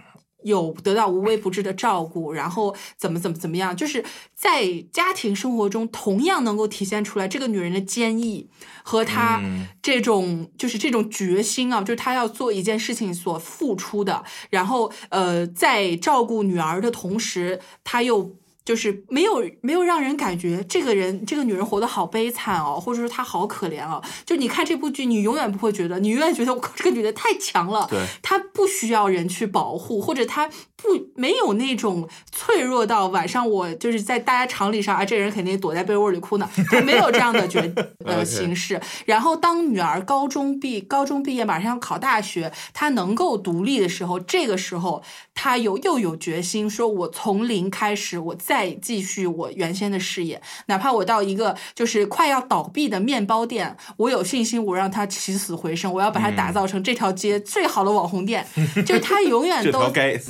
有得到无微不至的照顾，然后怎么怎么怎么样，就是在家庭生活中同样能够体现出来这个女人的坚毅和她这种就是这种决心啊，就是她要做一件事情所付出的，然后呃，在照顾女儿的同时，她又。就是没有没有让人感觉这个人这个女人活得好悲惨哦，或者说她好可怜哦。就你看这部剧，你永远不会觉得，你永远觉得我靠，[laughs] 这个女的太强了，她不需要人去保护，或者她不没有那种脆弱到晚上我就是在大家常理上啊，这人肯定躲在被窝里哭呢，她没有这样的角 [laughs] 呃形式。然后当女儿高中毕高中毕业，马上要考大学，她能够独立的时候，这个时候她有又有决心，说我从零开始，我再。再继续我原先的事业，哪怕我到一个就是快要倒闭的面包店，我有信心，我让它起死回生，我要把它打造成这条街最好的网红店，[laughs] 就是它永远都 [laughs] 对，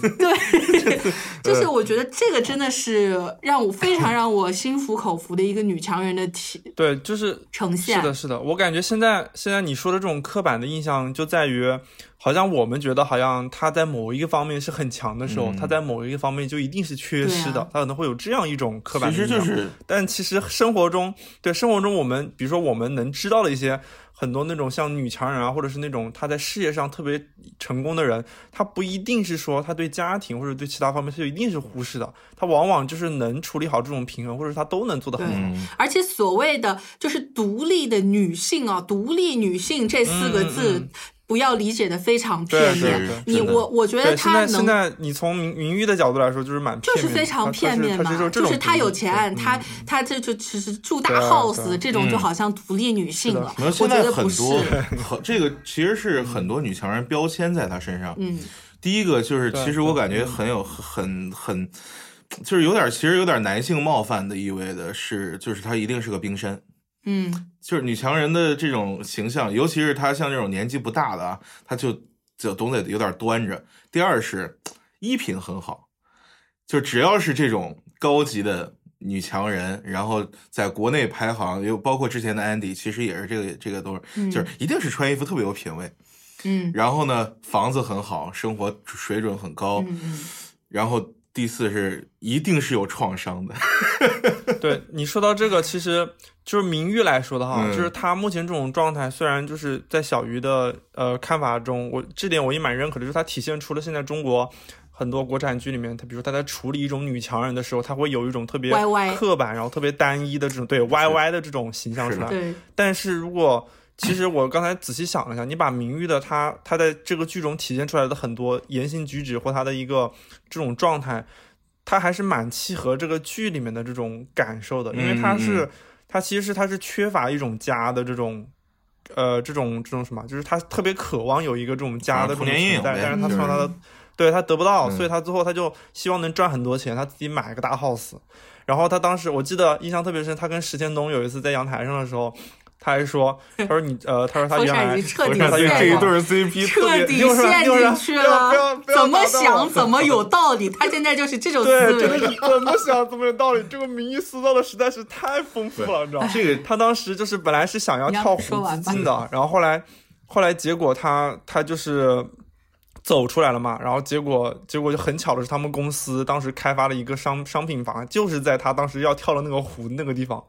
[laughs] 就是我觉得这个真的是让我非常让我心服口服的一个女强人的体，对，就是呈现，是的，是的，我感觉现在现在你说的这种刻板的印象就在于。好像我们觉得，好像他在某一个方面是很强的时候，他在某一个方面就一定是缺失的，他可能会有这样一种刻板印象。其实就是，但其实生活中，对生活中我们，比如说我们能知道的一些很多那种像女强人啊，或者是那种他在事业上特别成功的人，他不一定是说他对家庭或者对其他方面是一定是忽视的，他往往就是能处理好这种平衡，或者他都能做得很好。而且所谓的就是独立的女性啊，独立女性这四个字。不要理解的非常片面。你我我觉得他能现在你从名名誉的角度来说，就是蛮就是非常片面嘛。就是他有钱，他他这就其实住大 house 这种就好像独立女性了。我觉得很多，[laughs] 这个其实是很多女强人标签在他身上。嗯，第一个就是其实我感觉很有很很就是有点其实有点男性冒犯的意味的是，就是他一定是个冰山。嗯，就是女强人的这种形象，尤其是她像这种年纪不大的啊，她就就总得有点端着。第二是衣品很好，就只要是这种高级的女强人，然后在国内排行，又包括之前的安迪，其实也是这个这个都是，就是一定是穿衣服特别有品位。嗯然后呢，房子很好，生活水准很高。然后第四是一定是有创伤的。[laughs] 对你说到这个，其实就是名誉来说的哈，嗯就是他目前这种状态，虽然就是在小鱼的呃看法中，我这点我也蛮认可的，就是它体现出了现在中国很多国产剧里面，它比如说他在处理一种女强人的时候，他会有一种特别歪歪刻板，然后特别单一的这种对歪歪的这种形象出来。对，但是如果其实我刚才仔细想了一下，你把明玉的他他在这个剧中体现出来的很多言行举止或他的一个这种状态，他还是蛮契合这个剧里面的这种感受的，因为他是、嗯他其实他是缺乏一种家的这种。呃，这种这种什么，就是他特别渴望有一个这种家的这种存在，呗但是他就是从他的对他得不到，嗯所以他最后他就希望能赚很多钱，他自己买一个大 house。然后他当时我记得印象特别深，他跟石天东有一次在阳台上的时候，他还说，[laughs] 他说你呃，他说他风原来这原来陷了这一对 CP 彻底陷进去了不，要怎么想怎么有 [laughs] 道理，他现在就是这种对，思维。真的怎么想怎么有道理，这个名义塑造的实在是太丰富了，你知道吗？这个他当时就是本来是想要跳湖说完吧自尽的，然后后来后来结果他他就是走出来了嘛，然后结果结果就很巧的是，他们公司当时开发了一个商商品房，就是在他当时要跳的那个湖那个地方。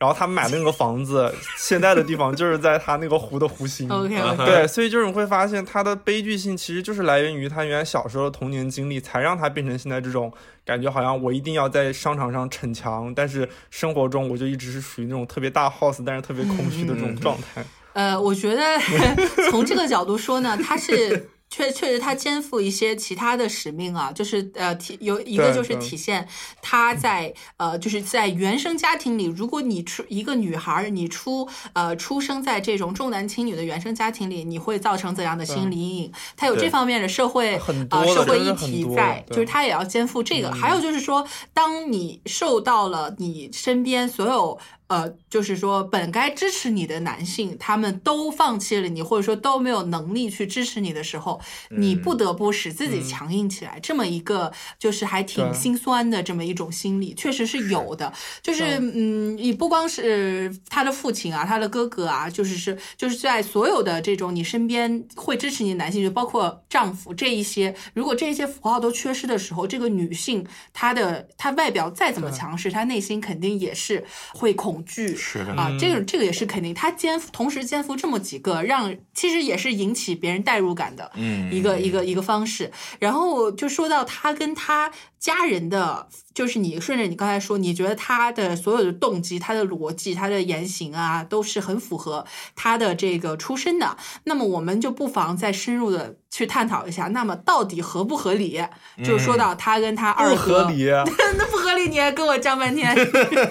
然后他买的那个房子，[laughs] 现在的地方就是在他那个湖的湖心。对，所以就是你会发现他的悲剧性其实就是来源于他原来小时候的童年经历，才让他变成现在这种感觉，好像我一定要在商场上逞强，但是生活中我就一直是属于那种特别大 house，但是特别空虚的这种状态。呃，我觉得 [laughs] 从这个角度说呢，他是确确实他肩负一些其他的使命啊，就是呃体有一个就是体现他在呃就是在原生家庭里，如果你出一个女孩儿，你出呃出生在这种重男轻女的原生家庭里，你会造成怎样的心理阴影？他有这方面的社会啊呃社会议题在，就是他也要肩负这个。还有就是说，当你受到了你身边所有。呃，就是说，本该支持你的男性，他们都放弃了你，或者说都没有能力去支持你的时候，你不得不使自己强硬起来。这么一个就是还挺心酸的这么一种心理，确实是有的。就是嗯，你不光是他的父亲啊，他的哥哥啊，就是是就是在所有的这种你身边会支持你的男性，就包括丈夫这一些，如果这一些符号都缺失的时候，这个女性她的她外表再怎么强势，她内心肯定也是会恐惧。是的，啊，这个这个也是肯定，他肩同时肩负这么几个，让其实也是引起别人代入感的嗯一个一个一个方式。然后就说到他跟他家人的，就是你顺着你刚才说，你觉得他的所有的动机、他的逻辑、他的言行啊，都是很符合他的这个出身的。那么我们就不妨再深入的去探讨一下，那么到底合不合理？就说到他跟他二哥不哥，合理，[laughs] 那不合理，你还跟我犟半天。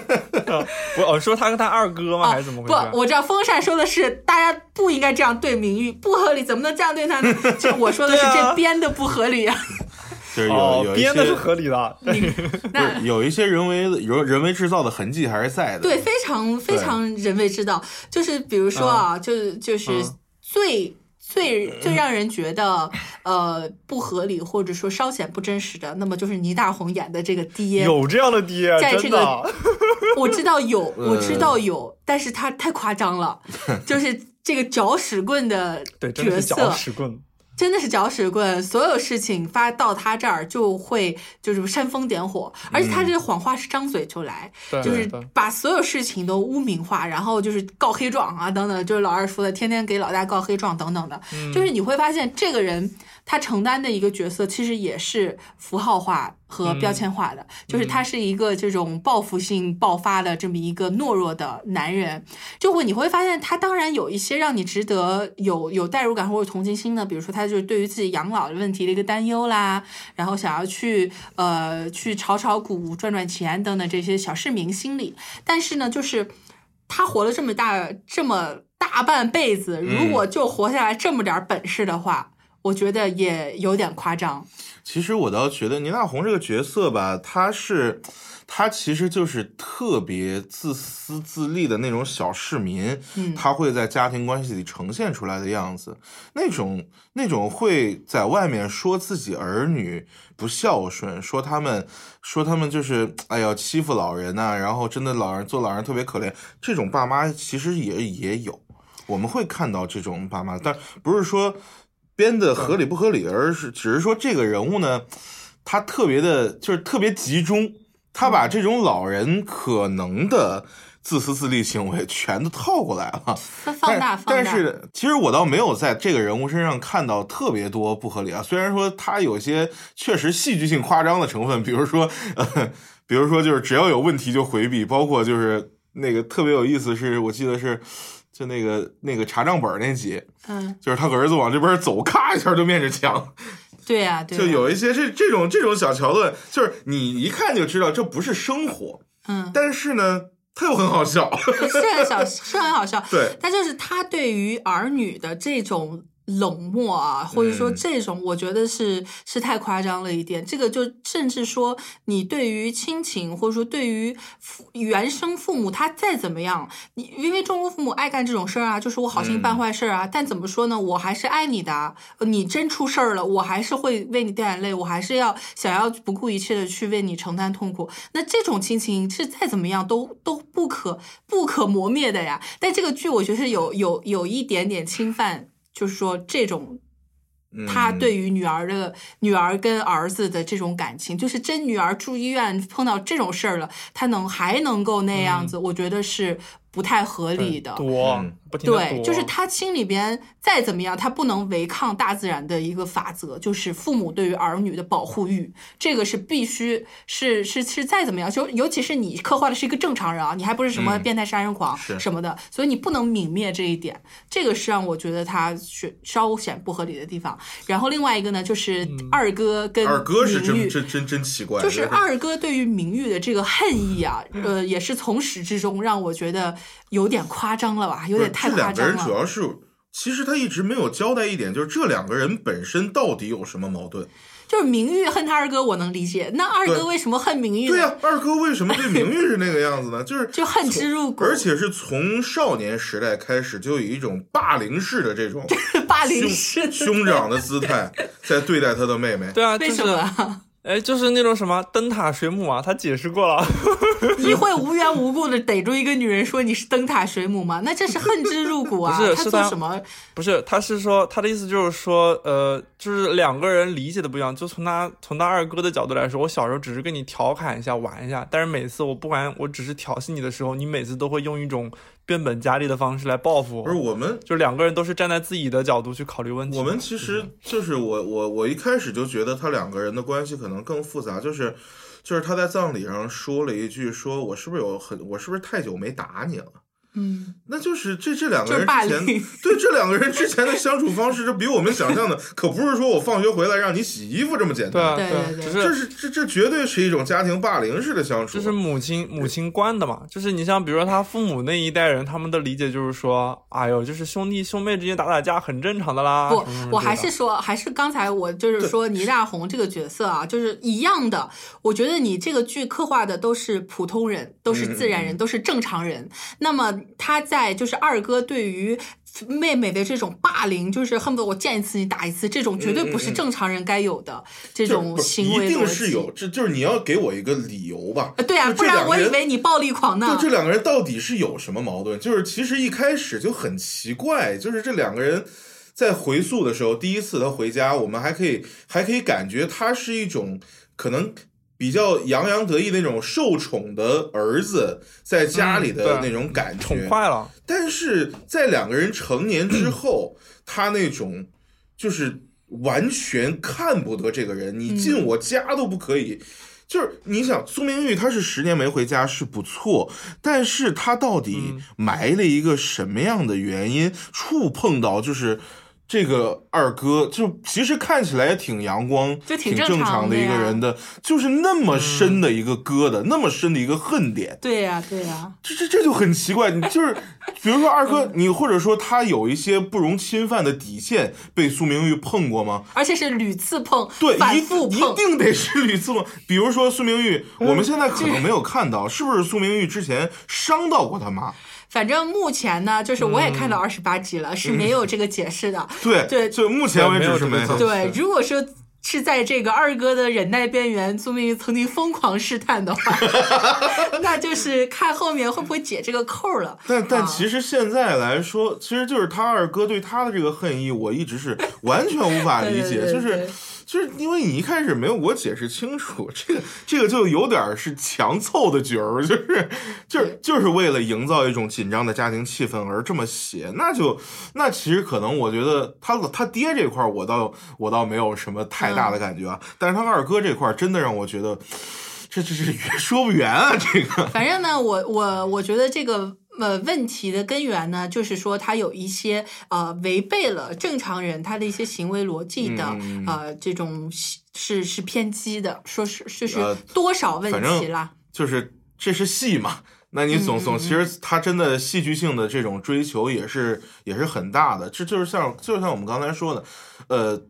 [laughs] 我我说他跟他二哥吗？还是怎么回事？不，我知道风扇说的是大家不应该这样对名誉，不合理，怎么能这样对他呢？就我说的是啊这编的不合理啊。[laughs] 就是有哦有，一些编的是合理的。那有一些人为的有人为制造的痕迹还是在的。对，非常非常人为制造，就是比如说啊，就就是嗯最。最最让人觉得呃不合理或者说稍显不真实的，那么就是倪大红演的这个爹，有这样的爹，在这个。我知道有，我知道呃有，但是他太夸张了，就是这个搅屎棍的 [laughs] 角是搅色，屎棍。真的是搅屎棍，所有事情发到他这儿就会就是煽风点火，而且他这个谎话是张嘴就来，对就是把所有事情都污名化，然后就是告黑状啊等等，就是老二说的天天给老大告黑状等等的，就是你会发现这个人他承担的一个角色其实也是符号化和标签化的，就是他是一个这种报复性爆发的这么一个懦弱的男人，就会你会发现他当然有一些让你值得有有代入感或者同情心的，比如说他就是对于自己养老的问题的一个担忧啦，然后想要去呃去炒炒股赚赚钱等等这些小市民心理，但是呢，就是他活了这么大这么大半辈子，如果就活下来这么点儿本事的话。我觉得也有点夸张。其实我倒觉得倪大红这个角色吧，他是。他其实就是特别自私自利的那种小市民，他会在家庭关系里呈现出来的样子，那种那种会在外面说自己儿女不孝顺，说他们说他们就是哎呀欺负老人呐，然后真的老人做老人特别可怜，这种爸妈其实也也有，我们会看到这种爸妈，但不是说编的合理不合理，而是只是说这个人物呢，他特别的就是特别集中。他把这种老人可能的自私自利行为全都套过来了，放大放大。但是其实我倒没有在这个人物身上看到特别多不合理啊。虽然说他有些确实戏剧性夸张的成分，比如说，呃，比如说就是只要有问题就回避，包括就是那个特别有意思，是我记得是就那个那个查账本那集，嗯，就是他儿子往这边走，咔一下就面着墙。对呀，对就有一些这这种这种小桥段，就是你一看就知道这不是生活，嗯，但是呢，他又很好笑，是很小，[laughs] 是很好笑，对，但就是他对于儿女的这种。冷漠啊，或者说这种，我觉得是是太夸张了一点。这个就甚至说，你对于亲情，或者说对于原生父母，他再怎么样，你因为中国父母爱干这种事儿啊，就是我好心办坏事儿啊。但怎么说呢，我还是爱你的。你真出事儿了，我还是会为你掉眼泪，我还是要想要不顾一切的去为你承担痛苦。那这种亲情是再怎么样都都不可不可磨灭的呀。但这个剧我觉得是有有有一点点侵犯。就是说，这种他对于女儿的女儿跟儿子的这种感情，就是真女儿住医院碰到这种事儿了，他能还能够那样子，我觉得是。不太合理的，多，对，就是他心里边再怎么样，他不能违抗大自然的一个法则，就是父母对于儿女的保护欲，这个是必须是是是再怎么样，就尤其是你刻画的是一个正常人啊，你还不是什么变态杀人狂什么的，所以你不能泯灭这一点，这个是让我觉得他是稍显不合理的地方。然后另外一个呢，就是二哥跟二哥是真真真真奇怪，就是二哥对于名誉的这个恨意啊，[laughs] 呃，也是从始至终让我觉得。有点夸张了吧？有点太夸张了。这两个人主要是，其实他一直没有交代一点，就是这两个人本身到底有什么矛盾？就是明玉恨他二哥，我能理解。那二哥为什么恨明玉？对呀，二哥为什么对明玉是那个样子呢？[laughs] 就是就恨之入骨，而且是从少年时代开始就有一种霸凌式的这种 [laughs] 霸凌式兄长的姿态在对待他的妹妹。对啊，为什么？哎，就是那种什么灯塔水母啊，他解释过了。[laughs] [laughs] 你会无缘无故的逮住一个女人说你是灯塔水母吗？那这是恨之入骨啊！[laughs] 不是，是他什么？不是，他是说他的意思就是说，呃，就是两个人理解的不一样。就从他从他二哥的角度来说，我小时候只是跟你调侃一下玩一下，但是每次我不管我只是调戏你的时候，你每次都会用一种。变本加厉的方式来报复，不是我们，就两个人都是站在自己的角度去考虑问题。我们其实就是我我我一开始就觉得他两个人的关系可能更复杂，就是就是他在葬礼上说了一句，说我是不是有很我是不是太久没打你了。嗯，那就是这这两个人之前对这两个人之前的相处方式，这比我们想象的可不是说我放学回来让你洗衣服这么简单。对对对，这是这这绝对是一种家庭霸凌式的相处。这是母亲母亲惯的嘛？就是你像比如说他父母那一代人，他们的理解就是说，哎呦，就是兄弟兄妹之间打打架很正常的啦。不，我还是说，还是刚才我就是说倪大红这个角色啊，就是一样的。我觉得你这个剧刻画的都是普通人，都是自然人，都是正常人。那么他在。就是二哥对于妹妹的这种霸凌，就是恨不得我见一次你打一次，这种绝对不是正常人该有的这种行为。一定是有，这就是你要给我一个理由吧？对啊，不然我以为你暴力狂呢。就这两个人到底是有什么矛盾？就是其实一开始就很奇怪，就是这两个人在回溯的时候，第一次他回家，我们还可以还可以感觉他是一种可能。比较洋洋得意那种受宠的儿子在家里的那种感觉，宠坏了。但是在两个人成年之 [clears throat] 后，他那种就是完全看不得这个人，你进我家都不可以。就是你想，苏明玉他是十年没回家是不错，但是他到底埋了一个什么样的原因，触碰到就是。这个二哥就其实看起来也挺阳光、就挺正正常的一个人的，就是那么深的一个疙瘩，那么深的一个恨点，对呀、对呀、这这这就很奇怪。你就是，比如说二哥，你或者说他有一些不容侵犯的底线被苏明玉碰过吗？而且是屡次碰，对，反一一复碰，定得是屡次碰。比如说苏明玉，我们现在可能没有看到，是不是苏明玉之前伤到过他妈？反正目前呢，就是我也看到二十八集了，是没有这个解释的。对对就目前为止是没有。对如果说是在这个二哥的忍耐边缘，苏明玉曾经疯狂试探的话，[laughs] 那就是看后面会不会解这个扣了。但但啊其实现在来说，其实就是他二哥对他的这个恨意，我一直是完全无法理解，[laughs] 对对对就是对就是因为你一开始没有给我解释清楚，[laughs] 这个这个就有点儿是强凑的角儿，[laughs] 就是就是就是为了营造一种紧张的家庭气氛而这么写，那就那其实可能我觉得他他爹这块儿我倒我倒没有什么太大的感觉啊，但是他二哥这块儿真的让我觉得。这这这说不圆啊！这个反正呢，我我我觉得这个呃问题的根源呢，就是说他有一些呃违背了正常人他的一些行为逻辑的、嗯呃这种是是偏激的，说是就是呃多少问题啦。就是这是戏嘛，那你总嗯总其实他真的戏剧性的这种追求也是也是很大的，这就是像就像我们刚才说的，呃。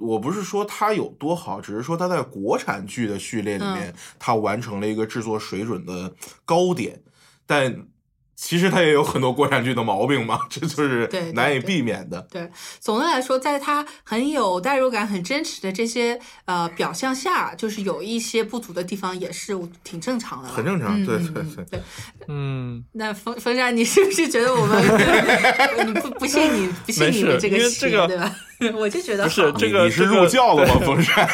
我不是说他有多好，只是说他在国产剧的序列里嗯面，他完成了一个制作水准的高点，但其实他也有很多国产剧的毛病嘛，[laughs] 这就是难以避免的。对，总的来说，在他很有代入感、很真实的这些呃表象下，就是有一些不足的地方，也是挺正常的，很正常嗯对对对嗯嗯对。嗯，那风风扇，你是不是觉得我们 [laughs] 你不不信你不信你的这个因为邪这个对吧？[laughs] 我就觉得不是好这个你你是入教了吗，风扇？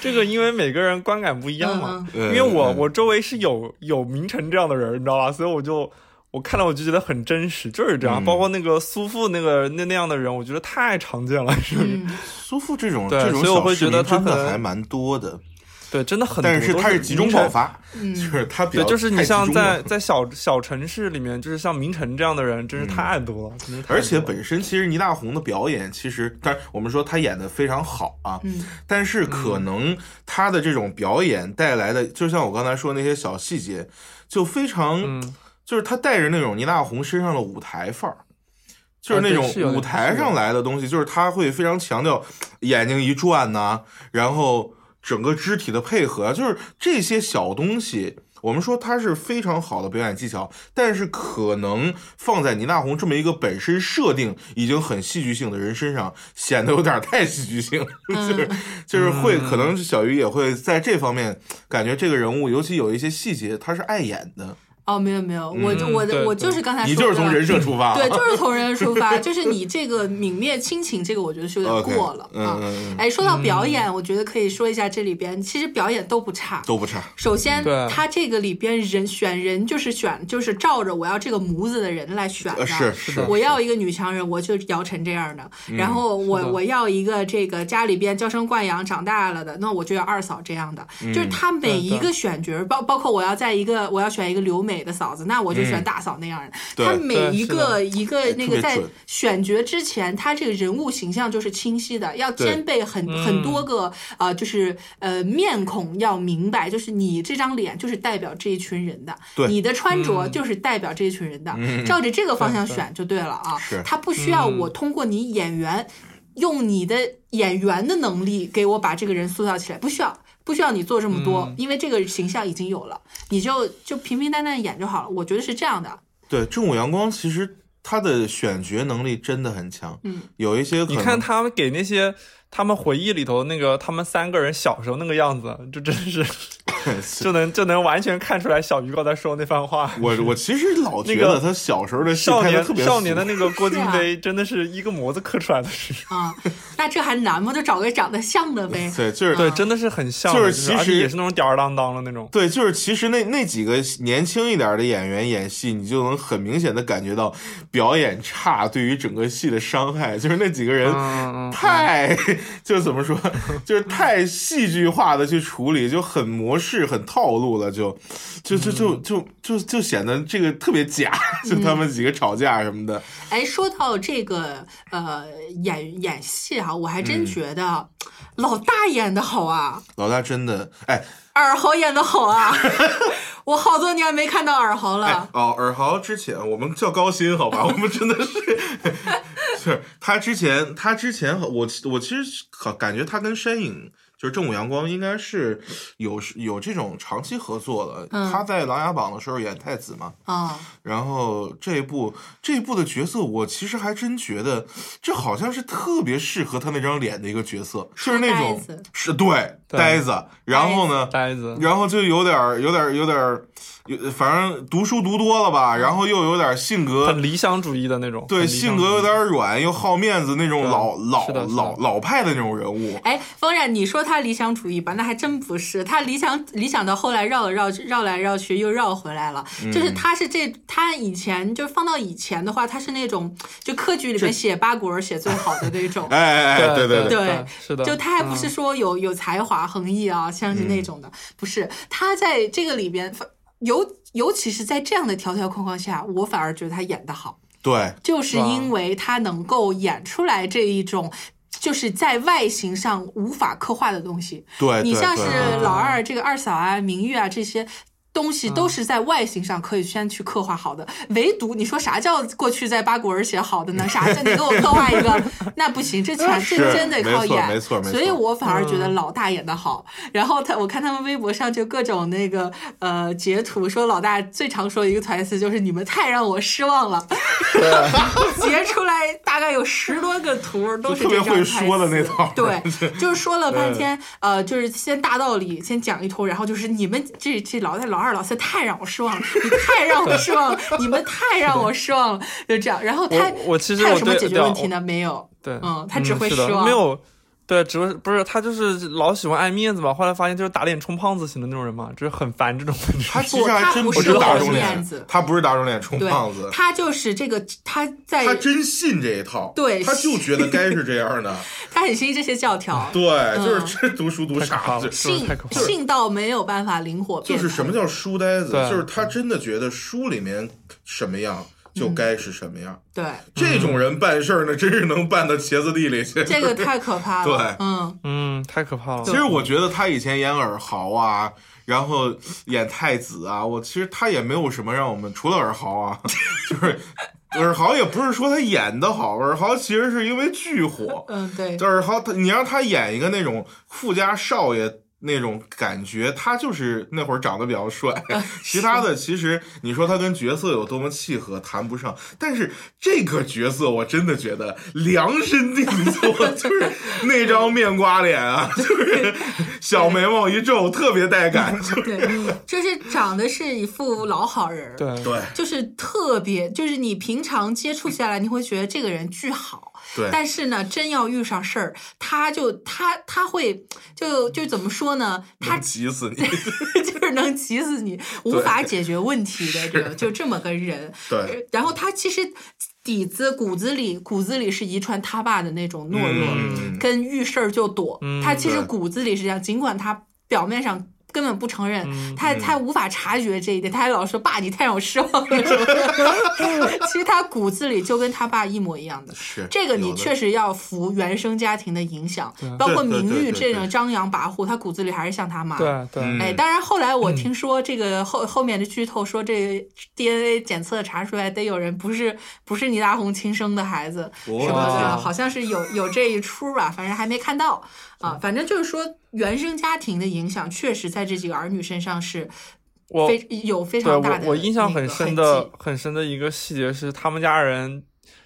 这个因为每个人观感不一样嘛，嗯因为我嗯我周围是有有明成这样的人，你知道吧？所以我就我看到我就觉得很真实，就是这样。嗯包括那个苏富那个那那样的人，我觉得太常见了，是不是？嗯，苏富这种对这种所以我会觉得他真的还蛮多的，对，真的很多。但是都它是集中爆发，嗯。[laughs] 就是它比较对，就是你像在在小小城市里面，就是像明成这样的人，真是太多了，而且本身其实倪大红的表演，其实当然我们说他演的非常好啊，嗯。但是可能他的这种表演带来的，就像我刚才说那些小细节，就非常，嗯。就是他带着那种倪大红身上的舞台范儿。就是那种舞台上来的东西，就是他会非常强调眼睛一转呐、然后整个肢体的配合，就是这些小东西。我们说它是非常好的表演技巧，但是可能放在倪大红这么一个本身设定已经很戏剧性的人身上，显得有点太戏剧性了，就是就是会可能小鱼也会在这方面感觉这个人物，尤其有一些细节他是碍眼的，哦，没有没有，我就嗯我我就是刚才你说的就是从人设出发，对，[laughs] 就是从人设出发，就是你这个泯灭亲情，这个我觉得是有点过了啊。哎，说到表演，我觉得可以说一下这里边，其实表演都不差。都不差，首先对，他这个里边人选人就是选就是照着我要这个模子的人来选的。呃是是的我要一个女强人，我就姚晨这样的。然后我我要一个这个家里边娇生惯养长大了的，那我就要二嫂这样的。就是他每一个选角，包包括我要在一个我要选一个留美的嫂子，那我就选大嫂那样的。对他每一个一个那个在选角之前，他这个人物形象就是清晰的，要兼备很很多个呃，就是呃面孔要明白，就是你这张脸就是代表这一群人的，你的穿着就是代表这一群人的，嗯 [laughs] 照着这个方向选就对了啊是。他不需要我通过你演员。用你的演员的能力给我把这个人塑造起来，不需要，不需要你做这么多，嗯因为这个形象已经有了，你就就平平淡淡演就好了。我觉得是这样的，对，正午阳光其实他的选角能力真的很强，嗯，有一些你看他们给那些他们回忆里头那个他们三个人小时候那个样子，就真是 [laughs] 就能就能完全看出来小鱼刚才说那番话。我我其实老觉得他小时候的戏少年少年的那个郭京飞真的是一个模子刻出来的，是啊，那这还难吗？就找个长得像的呗。对，就是对，啊真的是很像，就是其实也是那种吊儿郎当的那种。对，就是其实那那几个年轻一点的演员演戏，你就能很明显的感觉到表演差对于整个戏的伤害。就是那几个人嗯嗯太，就怎么说，就是太戏剧化的去处理，就很模式式很套路了，就就就就就就就显得这个特别假，就他们几个吵架什么的。哎，说到这个呃演演戏哈、我还真觉得老大演的好啊，老大真的，哎。尔豪演的好啊，[laughs] 我好多年没看到尔豪哎了。哦，尔豪之前我们叫高鑫好吧，[laughs] 我们真的是 [laughs] 是他之前他之前我我其实好感觉他跟山影。就是正午阳光应该是有有这种长期合作的，嗯。他在《琅琊榜》的时候演太子嘛，啊、然后这一部这一部的角色，我其实还真觉得这好像是特别适合他那张脸的一个角色，就是那种是对对呆子，然后呢，呆子，然后就有点儿有点儿有点反正读书读多了吧，然后又有点性格很理想主义的那种，对性格有点软又好面子那种老老的老老派的那种人物。哎，方然，你说他理想主义吧，那还真不是。他理想理想到后来绕了绕绕来绕去，又绕回来了。嗯。就是他是这，他以前就放到以前的话，他是那种就科举里面写八股文写最好的那种。[laughs] 哎哎哎，对对对，对。是的，就他还不是嗯说有有才华横溢啊，像是那种的，不是。他在这个里边，尤尤其是在这样的条条框框下，我反而觉得他演得好。对就是因为他能够演出来这一种。就是在外形上无法刻画的东西，对，你像是老二这个二嫂啊、明玉啊这些东西，都是在外形上可以先去刻画好的。唯独你说啥叫过去在八股文写好的呢？啥叫你给我刻画一个？[laughs] 那不行，这全真得靠没错演。没错没错所以我反而觉得老大演的好。然后他，我看他们微博上就各种那个呃截图，说老大最常说的一个台词就是“你们太让我失望了”，[laughs] 截出来大概有十多个图，都是就特别会说的那套对，[laughs] 就是说了半天，呃，就是先大道理先讲一通，然后就是你们这这老大、老二、老师太让我失望了，你太让我失望了，[laughs] 你们太让我失望了，就这样。然后他我我其实我他有什么解决问题呢？没有，对，嗯，他只会失望，没有。对，只是不是他就是老喜欢爱面子嘛，后来发现就是打脸充胖子型的那种人嘛，就是很烦这种。他其实还真不是打肿脸，他不是打肿脸充胖子，他就是这个他在他真信这一套，对他就觉得该是这样的，[laughs] 他很信这些教条，对，就是嗯这读书读傻了，信太可怕了？信到没有办法灵活变。就是什么叫书呆子，就是他真的觉得书里面什么样就该是什么样。对，这种人办事儿呢，真是能办到茄子地里去。这个太可怕了。对嗯，嗯，太可怕了。其实我觉得他以前演尔豪啊，然后演太子啊，我其实他也没有什么让我们除了尔豪啊，[laughs] 就是尔豪也不是说他演的好，尔豪其实是因为剧火。嗯，对，尔豪他你让他演一个那种富家少爷。那种感觉，他就是那会儿长得比较帅，[laughs] 其他的其实你说他跟角色有多么契合，谈不上。但是这个角色我真的觉得量身定做，[laughs] 就是那张面瓜脸啊，就是小眉毛一皱，特别带感。[laughs] 对，就是长得是一副老好人儿，对对就是特别，就是你平常接触下来，你会觉得这个人巨好，对，但是呢，真要遇上事儿，他就他他会就就怎么说呢？他急死你。[laughs] 就是能急死你，无法解决问题的这个就这么个人。对，然后他其实底子骨子里骨子里是遗传他爸的那种懦弱，嗯跟遇事儿就躲。嗯他其实骨子里是这样，尽管他表面上。根本不承认，嗯他他无法察觉这一点，他还老说爸，你太让我失望了什么的。其实他骨子里就跟他爸一模一样的。是这个你确实要服原生家庭的影响，包括对对明玉对对对这种张扬跋扈，他骨子里还是像他妈。对对，嗯哎，当然后来我听说这个后、后面的剧透说，这 DNA 检测查出来得有人不是不是倪大红亲生的孩子哦什么的，好像是有有这一出吧，反正还没看到啊。反正就是说，原生家庭的影响确实在这几个儿女身上是我非有非常大的我我印象很深的很深的一个细节是，他们家人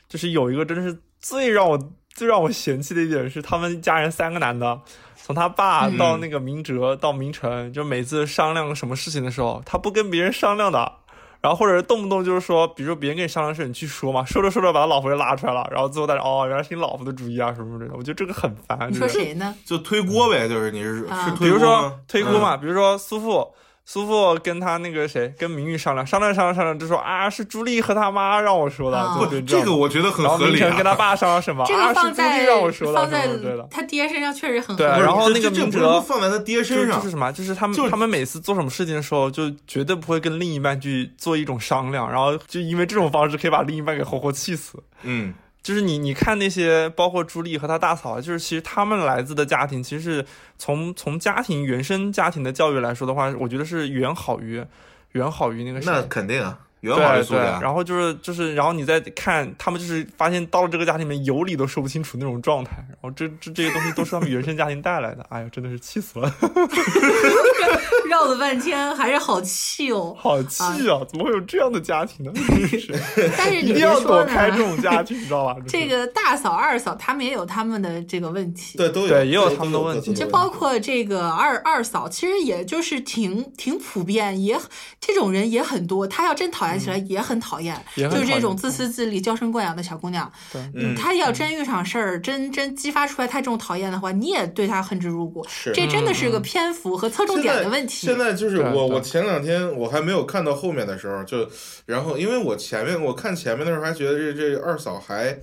就是有一个真的是最让我最让我嫌弃的一点是，他们家人三个男的，从他爸嗯到那个明哲到明成，就每次商量什么事情的时候，他不跟别人商量的。然后或者是动不动就是说，比如说别人跟你商量事，你去说嘛，说着说着把他老婆就拉出来了，然后最后大家哦，原来是你老婆的主意啊什么什么的，我觉得这个很烦。你这个说谁呢？就推锅呗，就是你是啊是比如说推锅嘛，比如说苏父，苏富跟他那个谁，跟明玉商量，商量商量商量，就说啊，是朱莉和他妈让我说的，啊就就这个我觉得很合理啊。明成跟他爸商量什么，这啊，是个放在朱莉让我说的，放在。他爹身上确实很对合理对然后那个明哲放在他爹身上就就是，什么？就是他们他们每次做什么事情的时候，就绝对不会跟另一半去做一种商量，然后就因为这种方式可以把另一半给活活气死。嗯，就是你你看那些，包括朱莉和她大嫂，就是其实他们来自的家庭，其实是从从家庭原生家庭的教育来说的话，我觉得是远好于远好于那个谁。那肯定啊，远对对，然后就是就是，然后你再看他们，就是发现到了这个家庭里面，有理都说不清楚那种状态，然后这这这些东西都是他们原生家庭带来的，哎呀，真的是气死了，[laughs] 绕了半天还是好气哦。[laughs] 好气啊！怎么会有这样的家庭呢？真是 [laughs] 但是你别一定要说躲开这，种家庭，你知道吧？这个大嫂、二嫂他们也有他们的这个问题。对，都有，对也有他们的问题就包括这个二二嫂，其实也就是挺挺普遍，也这种人也很多。他要真讨厌起来也很讨厌，就是这种自私自利、娇生惯养的小姑娘。对嗯，她要真遇上事儿，真真激发出来她这种讨厌的话，你也对她恨之入骨。是这真的是个篇幅和侧重点的问题。现在就是我，我前两天我还没有看到后面的时候，就然后因为我前面我看前面的时候还觉得这这二嫂还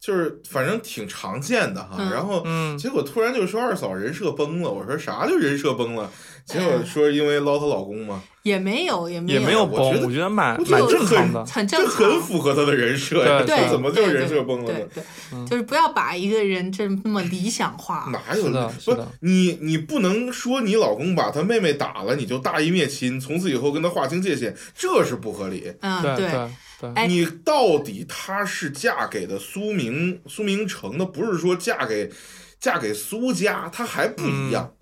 就是反正挺常见的哈，嗯然后嗯结果突然就说二嫂人设崩了，我说啥就人设崩了？结果说因为捞她老公嘛，也没有，也没也没有崩，我觉得我觉得蛮蛮正常的。很正这很。符合她的人设呀，对怎么就人设崩了对呢？对，就是不要把一个人这么理想化。哪有不你你不能说你老公把他妹妹打了，你就大义灭亲，从此以后跟他划清界限，这是不合理。嗯，对你到底她是嫁给的苏明苏明成的，不是说嫁给嫁给苏家，她还不一样。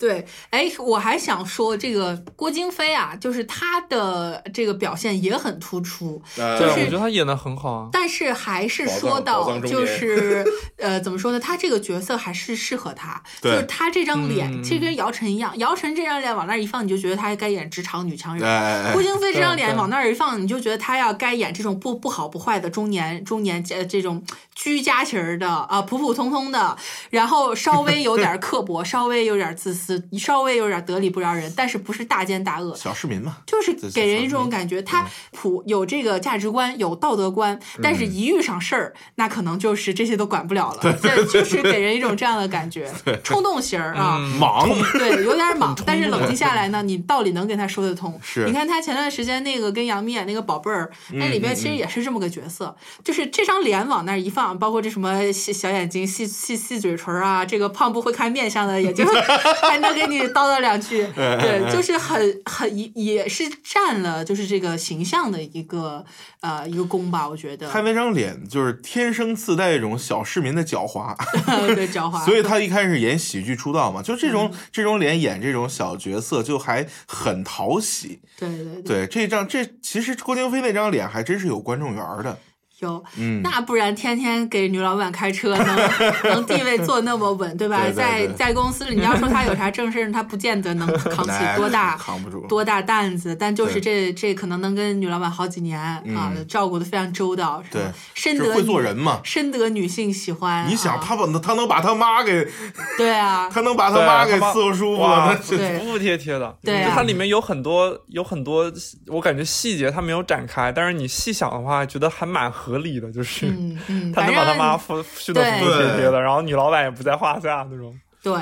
对，哎，我还想说这个郭京飞啊，就是他的这个表现也很突出，就是我觉得他演的很好啊。但是还是说到就是呃，怎么说呢？他这个角色还是适合他，就是他这张脸，嗯其实跟姚晨一样，姚晨这张脸往那儿一放，你就觉得他该演职场女强人。哎郭京飞这张脸往那儿一放，你就觉得他要该演这种不不好不坏的中年中年呃这种居家型的啊、普普通通的，然后稍微有点刻薄，稍微有点自私，稍微有点得理不饶人，但是不是大奸大恶，小市民嘛，就是给人一种感觉，他普有这个价值观，有道德观，但是一遇上事儿，那可能就是这些都管不了了，对就是给人一种这样的感觉，[laughs] 冲动型儿啊。忙。对，有点莽，[laughs] 但是冷静下来呢，你道理能跟他说得通。是你看他前段时间那个跟杨幂演那个宝贝儿，那里边其实也是这么个角色，就是这张脸往那儿一放，包括这什么细小眼睛、细细细嘴唇啊，这个胖不会看面相的，也就 [laughs] 还能给你叨叨两句。[laughs] 对，就是很很也也是占了就是这个形象的一个呃一个功吧，我觉得。他那张脸就是天生自带一种小市民的狡猾，[laughs] 对狡猾，所以他一开始演喜剧出道嘛，就这嗯种、这种脸演这种小角色就还很讨喜。对对对，对，这张这其实郭京飞那张脸还真是有观众缘儿的。有，嗯，那不然天天给女老板开车，能 [laughs] 能地位坐那么稳，对吧？对对在对在公司里，你要说他有啥正事，他不见得能扛起多大扛不住。多大担子，但就是这这可能能跟女老板好几年啊，照顾的非常周到，是吧对深得会做人嘛深得女性喜欢。你想啊他把他能把他妈给 [laughs] 对啊，他能把他妈给伺候舒服哇了，[laughs] 对服服帖帖的。对啊就它里面有很多有很多，我感觉细节他没有展开，但是你细想的话，觉得还蛮合理的，就是。[laughs] 他能把他妈服训得服服帖帖的，然后女老板也不在话下那种。对，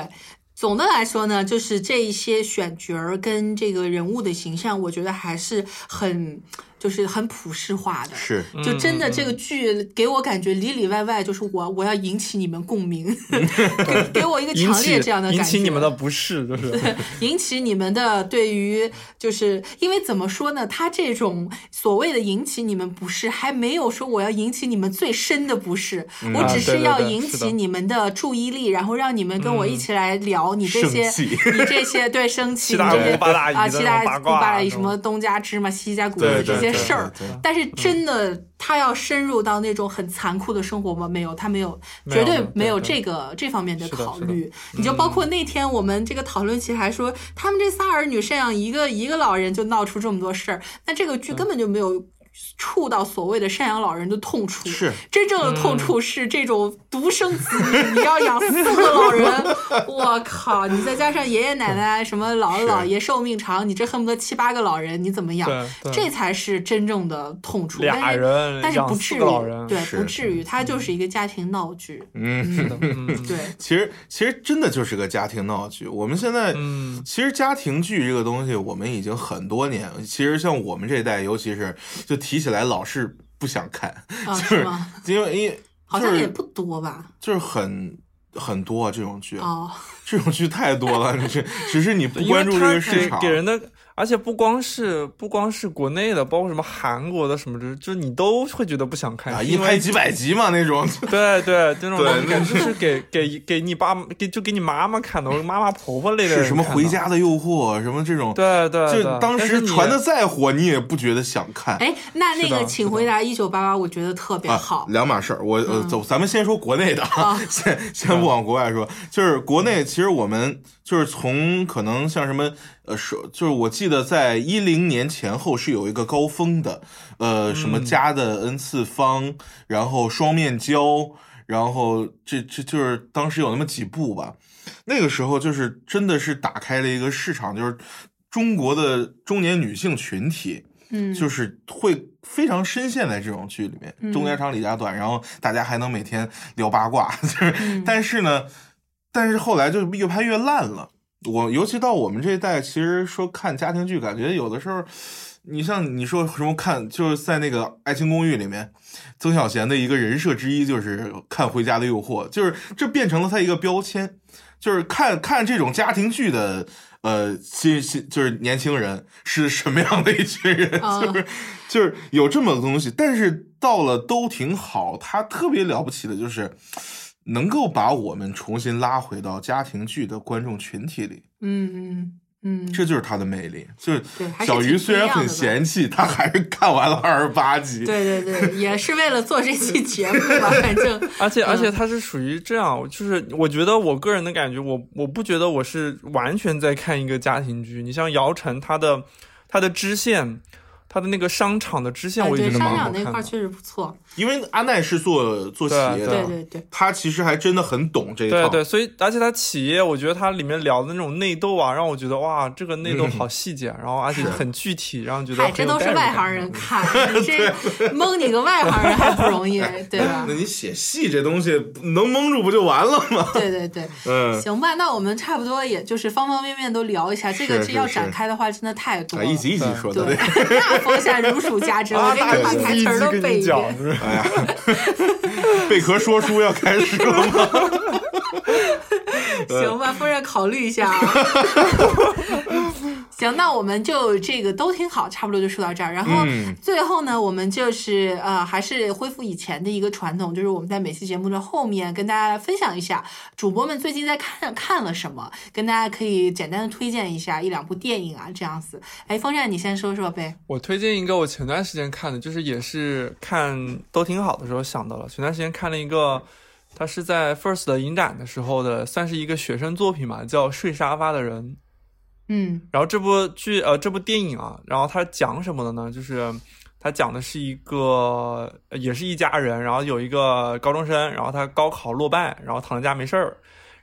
总的来说呢，就是这一些选角儿跟这个人物的形象，我觉得还是很就是很普世化的。是就真的嗯这个剧给我感觉里里外外就是我我要引起你们共鸣，[laughs] 给给我一个强烈这样的感觉，引起你们的不适，就是引起你们的对于，就是因为怎么说呢？他这种所谓的引起你们不适，还没有说我要引起你们最深的不适，我只是要引起你们的注意力，然后让你们跟我一起来聊你这些，你这些对生气，你这些姑八大姨啊，的那七大姑八大姨什么东家芝麻西家骨对的这对对些事儿但是真的他要深入到那种很残酷的生活吗？没有，他没有，绝对没有这个这方面的考虑。你就包括那天我们这个讨论起还说，他们这仨儿女赡养一个一个老人就闹出这么多事儿，那这个剧根本就没有触到所谓的赡养老人的痛处。是真正的痛处是这种独生子女，你要养四个老人，[laughs] 我靠！你再加上爷爷奶奶、什么姥姥姥爷寿命长，你这恨不得七八个老人，你怎么养？这才是真正的痛处。俩但是人但是不至于个老人，对，不至于，它就是一个家庭闹剧。嗯，嗯，对，[laughs] 其实其实真的就是个家庭闹剧。我们现在，嗯其实家庭剧这个东西，我们已经很多年。其实像我们这一代，尤其是就提起来老是不想看，啊，[laughs] 就是吗？因为因为好像也不多吧？就是很很多啊这种剧，哦，这种剧太多了，只是只是你不关注这个市场给给人的，而且不光是不光是国内的，包括什么韩国的什么的，就是你都会觉得不想看，啊，是因为一拍几百集嘛那种。[laughs] 对对，这种感觉就是给给给你爸给就给你妈妈看的，妈妈婆婆类的是什么回家的诱惑，什么这种，对对对，就当时传的再火，你也不觉得想看。哎，那那个，请回答一九八八，我觉得特别啊好，。两码事儿。我走，咱们先说国内的啊，[laughs] 先先不往国外说。就是国内，其实我们就是从可能像什么呃，是就是我记得在一零年前后是有一个高峰的，呃，什么家的 n 次方，然后双面胶，然后这这就是当时有那么几部吧。那个时候就是真的是打开了一个市场，就是中国的中年女性群体。嗯，就是会非常深陷在这种剧里面，中家长里家短，然后大家还能每天聊八卦，就是，嗯但是呢，但是后来就越拍越烂了。我尤其到我们这一代，其实说看家庭剧，感觉有的时候，你像你说什么看，就是在那个《爱情公寓》里面，曾小贤的一个人设之一就是看《回家的诱惑》，就是这变成了他一个标签，就是看看这种家庭剧的。呃，新新就是年轻人是什么样的一群人，啊就是就是有这么个东西，但是到了都挺好，他特别了不起的就是能够把我们重新拉回到家庭剧的观众群体里，嗯嗯嗯，这就是它的魅力。就是小鱼虽然很嫌弃，他还是看完了二十八集。对对对，也是为了做这期节目吧，[laughs] 反正而且而且嗯它是属于这样，就是我觉得我个人的感觉，我我不觉得我是完全在看一个家庭剧。你像姚晨，她的她的支线，她的那个商场的支线，哎我也觉得商蛮好看的。场那块确实不错，因为阿奈是做做企业的，对对对，他其实还真的很懂这一套。对对，所以而且他企业，我觉得它里面聊的那种内斗啊，让我觉得哇，这个内斗好细节，然后而且很具体，让人觉得嗨，这都是外行人看，[laughs] 你这蒙你个外行人还不容易，对吧 [laughs] 那？你写戏这东西能蒙住不就完了吗？对对对，嗯，行吧，那我们差不多也就是方方面面都聊一下，这个这要展开的话，真的太多啊，了。一集一集说的，[laughs] 对对。，那风扇如数家珍，我给你把台词儿都背一遍。哎呀，[laughs] 贝壳说书要开始了吗？[laughs] 行吧，夫人考虑一下啊。[laughs] 行，那我们就这个都挺好，差不多就说到这儿。然后嗯最后呢，我们就是呃，还是恢复以前的一个传统，就是我们在每期节目的后面跟大家分享一下主播们最近在看看了什么，跟大家可以简单的推荐一下一两部电影啊，这样子。哎，风扇你先说说呗。我推荐一个我前段时间看的，就是也是看都挺好的时候想到了。前段时间看了一个，他是在 First 的影展的时候的，算是一个学生作品嘛，叫《睡沙发的人》。嗯然后这部剧呃这部电影啊，然后它讲什么的呢？就是它讲的是一个呃也是一家人，然后有一个高中生，然后他高考落败，然后躺在家没事儿，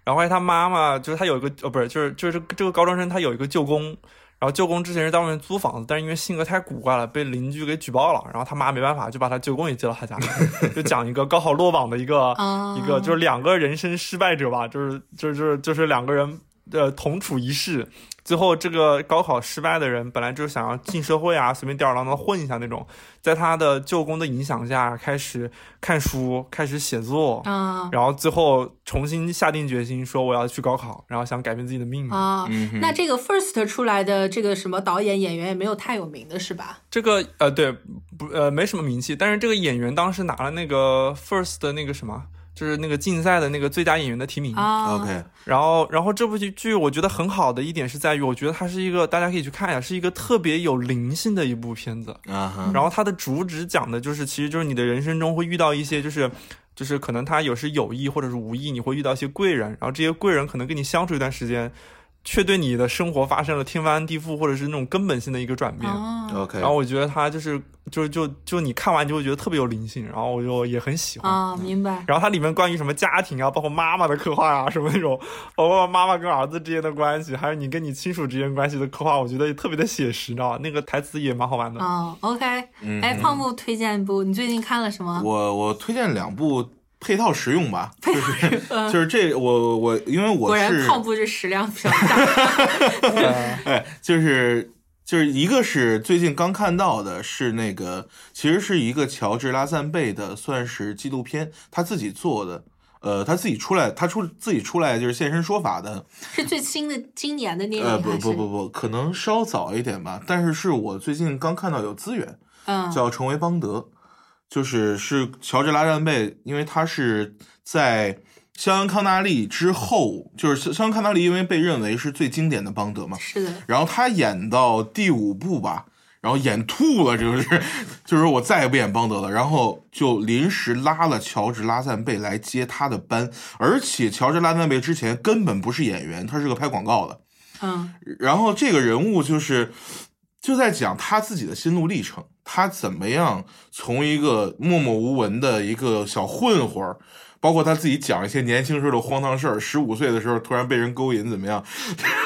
然后他妈妈就是他有一个呃不是就是就是这个高中生他有一个舅公，然后舅公之前是在外面租房子，但是因为性格太古怪了，被邻居给举报了，然后他妈没办法就把他舅公也接到他家里，就讲一个高考落榜的一个、啊，一个就是两个人生失败者吧，就是就是就是就是两个人呃同处一室，最后这个高考失败的人本来就是想要进社会啊，随便吊儿郎当混一下那种，在他的舅公的影响下，开始看书，开始写作。啊然后最后重新下定决心说我要去高考，然后想改变自己的命运。啊，嗯那这个 First 出来的这个什么导演演员也没有太有名的是吧？这个呃对不呃没什么名气，但是这个演员当时拿了那个 First 的那个什么，就是那个竞赛的那个最佳演员的提名。啊 OK，然后，然后这部剧剧我觉得很好的一点是在于，我觉得它是一个大家可以去看一下，是一个特别有灵性的一部片子。啊哈，然后它的主旨讲的就是，其实就是你的人生中会遇到一些，就是就是可能他有时有意或者是无意，你会遇到一些贵人，然后这些贵人可能跟你相处一段时间，却对你的生活发生了天翻地覆，或者是那种根本性的一个转变。哦，OK，然后我觉得他就是就就就你看完就会觉得特别有灵性，然后我就也很喜欢。啊，明白。然后它里面关于什么家庭啊，包括妈妈的刻画啊，什么那种，[laughs] 包括妈妈跟儿子之间的关系，还有你跟你亲属之间关系的刻画，我觉得也特别的写实，你知道吧？那个台词也蛮好玩的。哦，OK，嗯哎，胖木推荐一部，你最近看了什么？我我推荐两部配套实用吧，就是 [laughs] 就是这我我因为我果然是胖布这食量比较大。[laughs] 哎，就是就是一个是最近刚看到的，是那个其实是一个乔治拉赞贝的，算是纪录片，他自己做的。呃，他自己出来，他出自己出来就是现身说法的。是最新的今年的电影呃，不？不不不，可能稍早一点吧。但是是我最近刚看到有资源，嗯，叫《成为邦德》，就是是乔治拉赞贝，因为他是在肖恩康纳利之后，就是肖恩康纳利因为被认为是最经典的邦德嘛，是的，然后他演到第五部吧，然后演吐了，就是 [laughs] 就是我再也不演邦德了，然后就临时拉了乔治拉赞贝来接他的班，而且乔治拉赞贝之前根本不是演员，他是个拍广告的，嗯。然后这个人物就是就在讲他自己的心路历程，他怎么样从一个默默无闻的一个小混混儿。包括他自己讲一些年轻时候的荒唐事儿，十五岁的时候突然被人勾引，怎么样？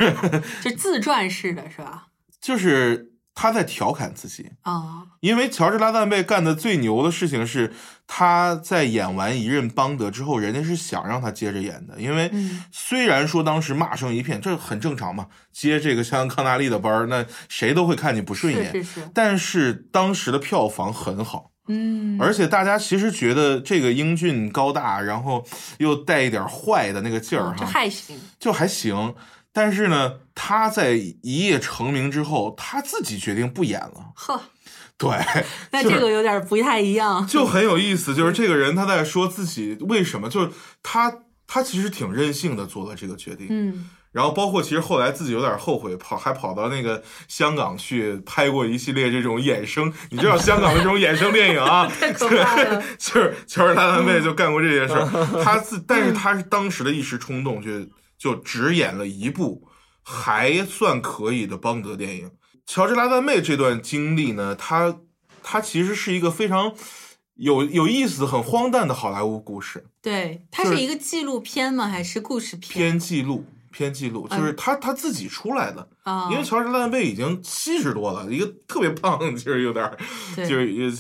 [laughs] 就自传式的是吧？就是他在调侃自己，啊，因为乔治拉赞贝干的最牛的事情是，他在演完一任邦德之后，人家是想让他接着演的。因为嗯。虽然说当时骂声一片，这很正常嘛，接这个像康纳利的班儿，那谁都会看你不顺眼。是是是，但是当时的票房很好，嗯，而且大家其实觉得这个英俊高大，然后又带一点坏的那个劲儿嗯就哈，还行，就还行。但是呢，他在一夜成名之后，他自己决定不演了。呵，对，[laughs] 那这个有点不太一样。[laughs] 就很有意思，就是这个人他在说自己为什么，就是他他其实挺任性的做了这个决定，嗯，然后包括其实后来自己有点后悔，跑还跑到那个香港去拍过一系列这种衍生，[laughs] 你知道香港的这种衍生电影啊。就是乔治拉赞贝就干过这些事儿，他自但是他是当时的一时冲动，就就只演了一部还算可以的邦德电影。乔治拉赞贝这段经历呢，他他其实是一个非常有有意思、很荒诞的好莱坞故事，对，它是是一个纪录片吗？还是故事片？偏记录。偏记录就是他他自己出来的，啊，因为乔治拉赞贝已经七十多了，一个特别胖，就是有点就是也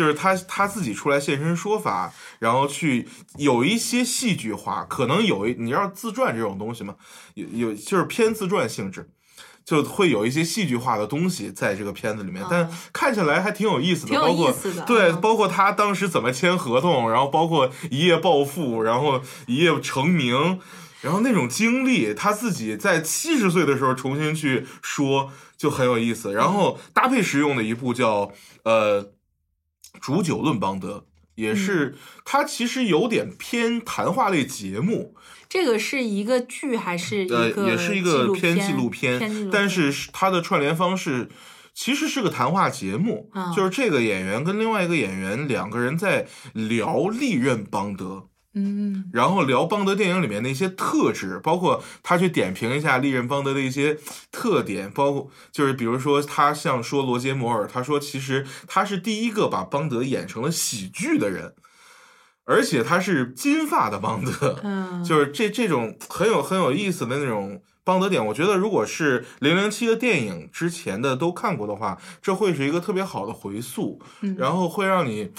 就是他他自己出来现身说法，然后去有一些戏剧化，可能有一你知道自传这种东西嘛，有有就是偏自传性质。就会有一些戏剧化的东西在这个片子里面，但啊看起来还挺有意思的，包括对，嗯包括他当时怎么签合同，然后包括一夜暴富，然后一夜成名，然后那种经历，他自己在七十岁的时候重新去说，就很有意思。然后搭配使用的一部叫呃《煮酒论邦德》，也是它其实有点偏谈话类节目，这个是一个剧还是一呃，个也是一个偏纪录片，但是它的串联方式其实是个谈话节目，嗯就是这个演员跟另外一个演员两个人在聊历任邦德。嗯。然后聊邦德电影里面的一些特质，包括他去点评一下利刃邦德的一些特点，包括就是比如说他像说罗杰摩尔，他说其实他是第一个把邦德演成了喜剧的人，而且他是金发的邦德，嗯，就是这这种很有很有意思的那种邦德点，我觉得如果是零零七的电影之前的都看过的话，这会是一个特别好的回溯，嗯。然后会让你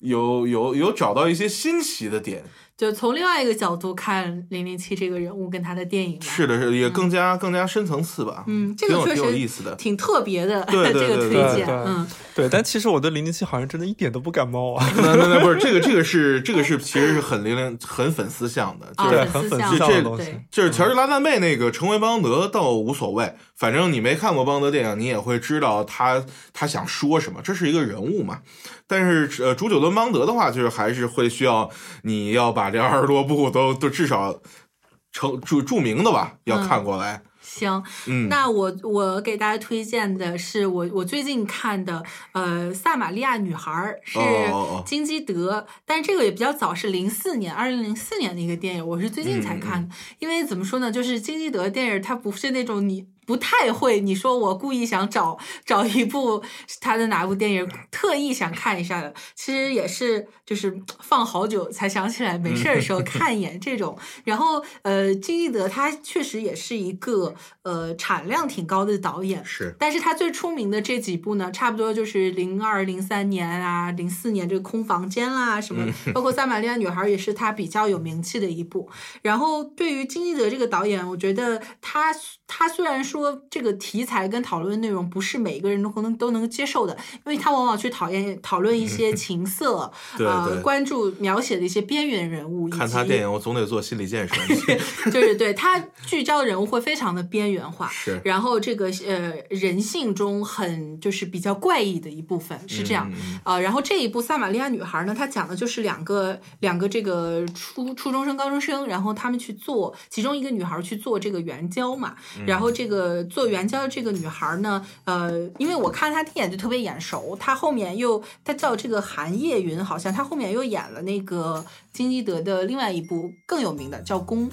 有有有找到一些新奇的点。就从另外一个角度看零零七这个人物跟他的电影吧。是的，是也更加、更加深层次吧。嗯，这个确实意思的。挺特别的，对对 [laughs] 这个对推荐，对对嗯，对，但其实我对零零七好像真的一点都不感冒啊。[laughs] 那那那不是这个，这个是这个是其实是很零零很粉丝向的，就啊是、对很粉丝向的东西对。就是乔治拉赞贝那个成为邦德倒无所谓，反正你没看过邦德电影，你也会知道他他想说什么，这是一个人物嘛。但是呃，煮酒论邦德的话，就是还是会需要你要把这二十多部都都至少成著著名的吧，要看过来。行，嗯，那我我给大家推荐的是我我最近看的，呃，《撒玛利亚女孩》是哦哦哦金基德，但是这个也比较早，是零四年，二零零四年的一个电影，我是最近才看的。因为怎么说呢，就是金基德电影，它不是那种你不太会，你说我故意想找 [laughs] 找一部他的哪部电影，特意想看一下的，其实也是就是放好久才想起来，没事儿的时候 [laughs] 看一眼这种。然后呃，金基德他确实也是一个呃产量挺高的导演，是但是他最出名的这几部呢，差不多就是零二零三年啊，零四年这个空房间啦什么，包括《撒玛利亚女孩》也是他比较有名气的一部。然后对于金基德这个导演，我觉得他他虽然说这个题材跟讨论内容不是每个人都可能都能接受的，因为他往往去讨厌讨论一些情色，[laughs] 对呃，对关注描写的一些边缘人物，看他电影，我总得做心理建设。[laughs] 就是对他聚焦的人物会非常的边缘化，是。然后这个呃人性中很就是比较怪异的一部分是这样，嗯呃，然后这一部《撒玛利亚女孩》呢，它讲的就是两个两个这个初初中生、高中生，然后他们去做，其中一个女孩去做这个援交嘛，然后这个做援交的这个女孩呢，呃，因为我看她第一眼就特别眼熟，她后面又她叫这个韩叶云，好像她后面又演了那个金基德的另外一部更有名的叫《宫》。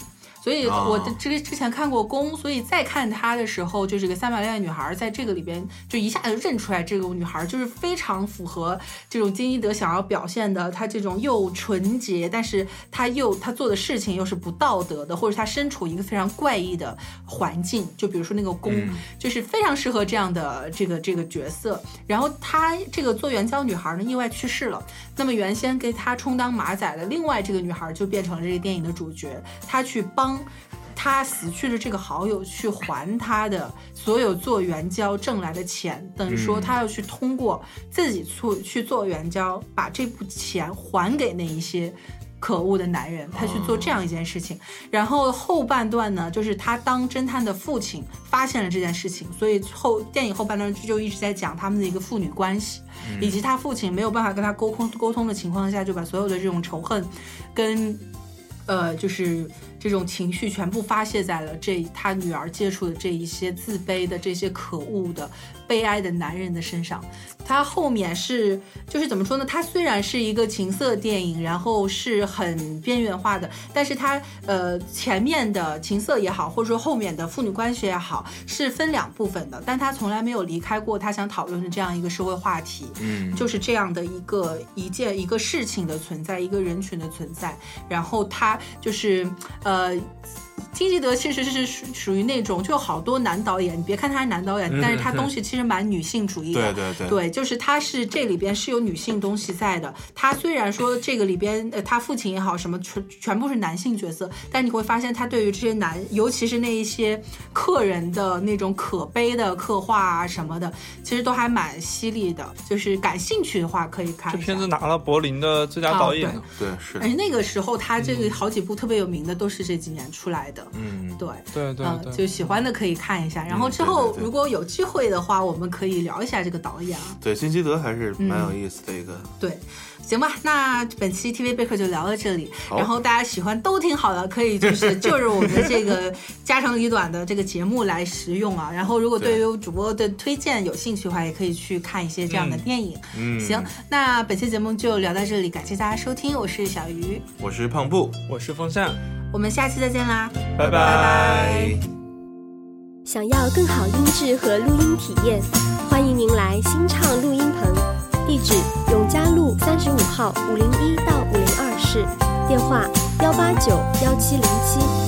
所以哦我的之之前看过《宫》，所以再看她的时候，就是个撒玛利亚女孩在这个里边就一下就认出来，这个女孩就是非常符合这种金一德想要表现的，她这种又纯洁，但是她又她做的事情又是不道德的，或者她身处一个非常怪异的环境，就比如说那个宫，嗯就是非常适合这样的这个这个角色。然后她这个做援交女孩呢意外去世了，那么原先给他充当马仔的另外这个女孩就变成了这个电影的主角，她去帮。他死去的这个好友去还他的所有做援交挣来的钱，等于说嗯他要去通过自己去去做援交，把这部钱还给那一些可恶的男人，他去做这样一件事情。然后后半段呢，就是他当侦探的父亲发现了这件事情，所以后电影后半段就一直在讲他们的一个父女关系，以及他父亲没有办法跟他沟通沟通的情况下，就把所有的这种仇恨跟呃就是。这种情绪全部发泄在了这他女儿接触的这一些自卑的、这些可恶的、悲哀的男人的身上。他后面是就是怎么说呢？他虽然是一个情色电影，然后是很边缘化的，但是他呃前面的情色也好，或者说后面的父女关系也好，是分两部分的，但他从来没有离开过他想讨论的这样一个社会话题。嗯，就是这样的一个一件一个事情的存在，一个人群的存在，然后他就是呃。金基德其实是属属于那种，就好多男导演，你别看他是男导演，但是他东西其实蛮女性主义的。对对对对，就是他是这里边是有女性东西在的。他虽然说这个里边，呃，他父亲也好，什么全全部是男性角色，但你会发现他对于这些男，尤其是那一些客人的那种可悲的刻画啊什么的，其实都还蛮犀利的。就是感兴趣的话可以看。这片子拿了柏林的最佳导演哦，对是而且那个时候他这个好几部特别有名的都是这几年出来的。嗯，对。对对嗯，就喜欢的可以看一下，然后嗯之后如果有机会的话，我们可以聊一下这个导演啊。对，金基德还是蛮有意思的一个。对，行吧，那本期 TV 备课就聊到这里。然后大家喜欢都挺好的，可以就是 [laughs] 就着我们的这个 [laughs] 家长里短的这个节目来食用啊。然后如果对于主播的推荐有兴趣的话，也可以去看一些这样的电影。嗯，行，那本期节目就聊到这里，感谢大家收听，我是小鱼，我是胖布，我是风扇，我们下期再见啦。拜拜拜。想要更好音质和录音体验，欢迎您来新畅录音棚，地址永嘉路三十五号五零一到五零二室，电话幺八九幺七零七。